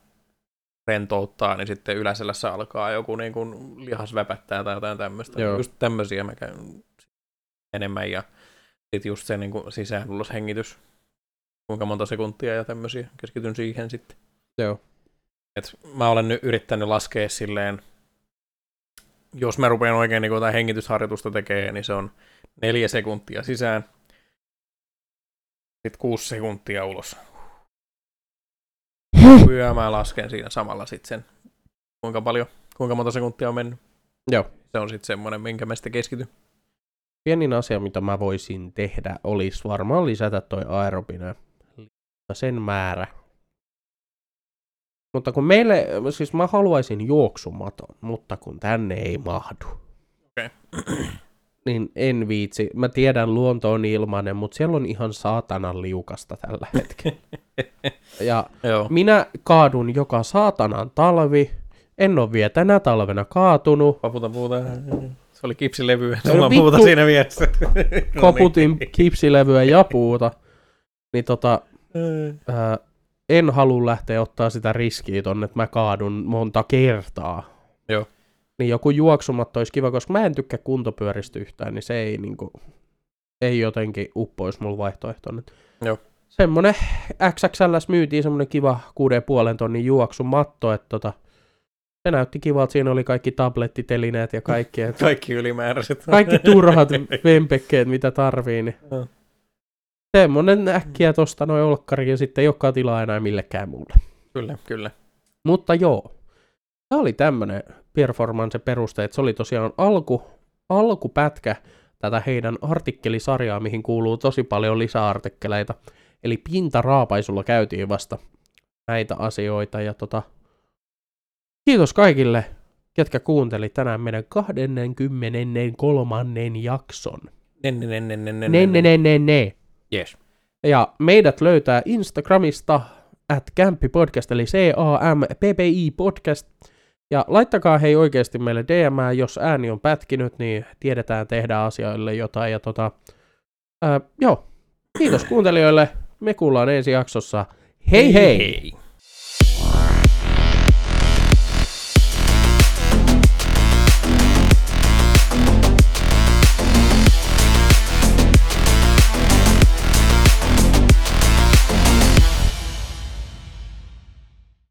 [SPEAKER 2] rentouttaa, niin sitten yläselässä alkaa joku niin kuin lihas väpättää tai jotain tämmöistä.
[SPEAKER 1] Joo.
[SPEAKER 2] Just tämmöisiä mä käyn enemmän ja sitten just se niin kuin sisäänuloshengitys, kuinka monta sekuntia ja tämmöisiä, keskityn siihen sitten.
[SPEAKER 1] Joo.
[SPEAKER 2] Et mä olen nyt yrittänyt laskea silleen, jos mä rupean oikein niin jotain hengitysharjoitusta tekemään, niin se on neljä sekuntia sisään, sitten kuusi sekuntia ulos. Ja mä lasken siinä samalla sitten sen, kuinka paljon, kuinka monta sekuntia on mennyt.
[SPEAKER 1] Joo.
[SPEAKER 2] Se on sitten semmoinen, minkä mä sitten keskityn.
[SPEAKER 1] Pienin asia, mitä mä voisin tehdä, olisi varmaan lisätä toi aerobinen sen määrä. Mutta kun meille, siis mä haluaisin juoksumaton, mutta kun tänne ei mahdu.
[SPEAKER 2] Okei.
[SPEAKER 1] Niin en viitsi. Mä tiedän, luonto on ilmainen, mutta siellä on ihan saatanan liukasta tällä hetkellä. Ja
[SPEAKER 2] Joo.
[SPEAKER 1] minä kaadun joka saatanan talvi. En ole vielä tänä talvena kaatunut.
[SPEAKER 2] Paputa puuta. Se oli kipsilevy.
[SPEAKER 1] No
[SPEAKER 2] Sulla on puuta siinä vieressä. No
[SPEAKER 1] Koputin
[SPEAKER 2] niin.
[SPEAKER 1] kipsilevyä ja puuta. Niin tota, ää, en halua lähteä ottaa sitä riskiä tonne, että mä kaadun monta kertaa.
[SPEAKER 2] Joo.
[SPEAKER 1] Niin joku juoksumatto olisi kiva, koska mä en tykkää kuntopyöristä yhtään, niin se ei niinku, ei jotenkin uppois mulla vaihtoehtona.
[SPEAKER 2] Joo.
[SPEAKER 1] Semmonen XXL myytiin semmonen kiva 6,5 tonnin juoksumatto, että tota, se näytti kivalta, siinä oli kaikki tablettitelineet ja kaikki, et
[SPEAKER 2] Kaikki ylimääräiset.
[SPEAKER 1] kaikki turhat vempekkeet, mitä tarvii, niin
[SPEAKER 2] Joo.
[SPEAKER 1] semmonen äkkiä tosta noin olkkari ja sitten ei olekaan tilaa enää millekään muulle.
[SPEAKER 2] Kyllä, kyllä.
[SPEAKER 1] Mutta joo, tämä oli tämmönen performance peruste, että se oli tosiaan alku, alkupätkä tätä heidän artikkelisarjaa, mihin kuuluu tosi paljon lisäartikkeleita. Eli pintaraapaisulla käytiin vasta näitä asioita ja tota, kiitos kaikille, ketkä kuunteli tänään meidän 23. jakson.
[SPEAKER 2] Ne. Yes.
[SPEAKER 1] Ja meidät löytää Instagramista at eli C-A-M-P-P-I podcast. Ja laittakaa hei oikeasti meille DM, jos ääni on pätkinyt, niin tiedetään tehdä asioille jotain. Ja tota, ää, joo, kiitos kuuntelijoille. Me kuullaan ensi jaksossa. Hei hei!
[SPEAKER 2] hei.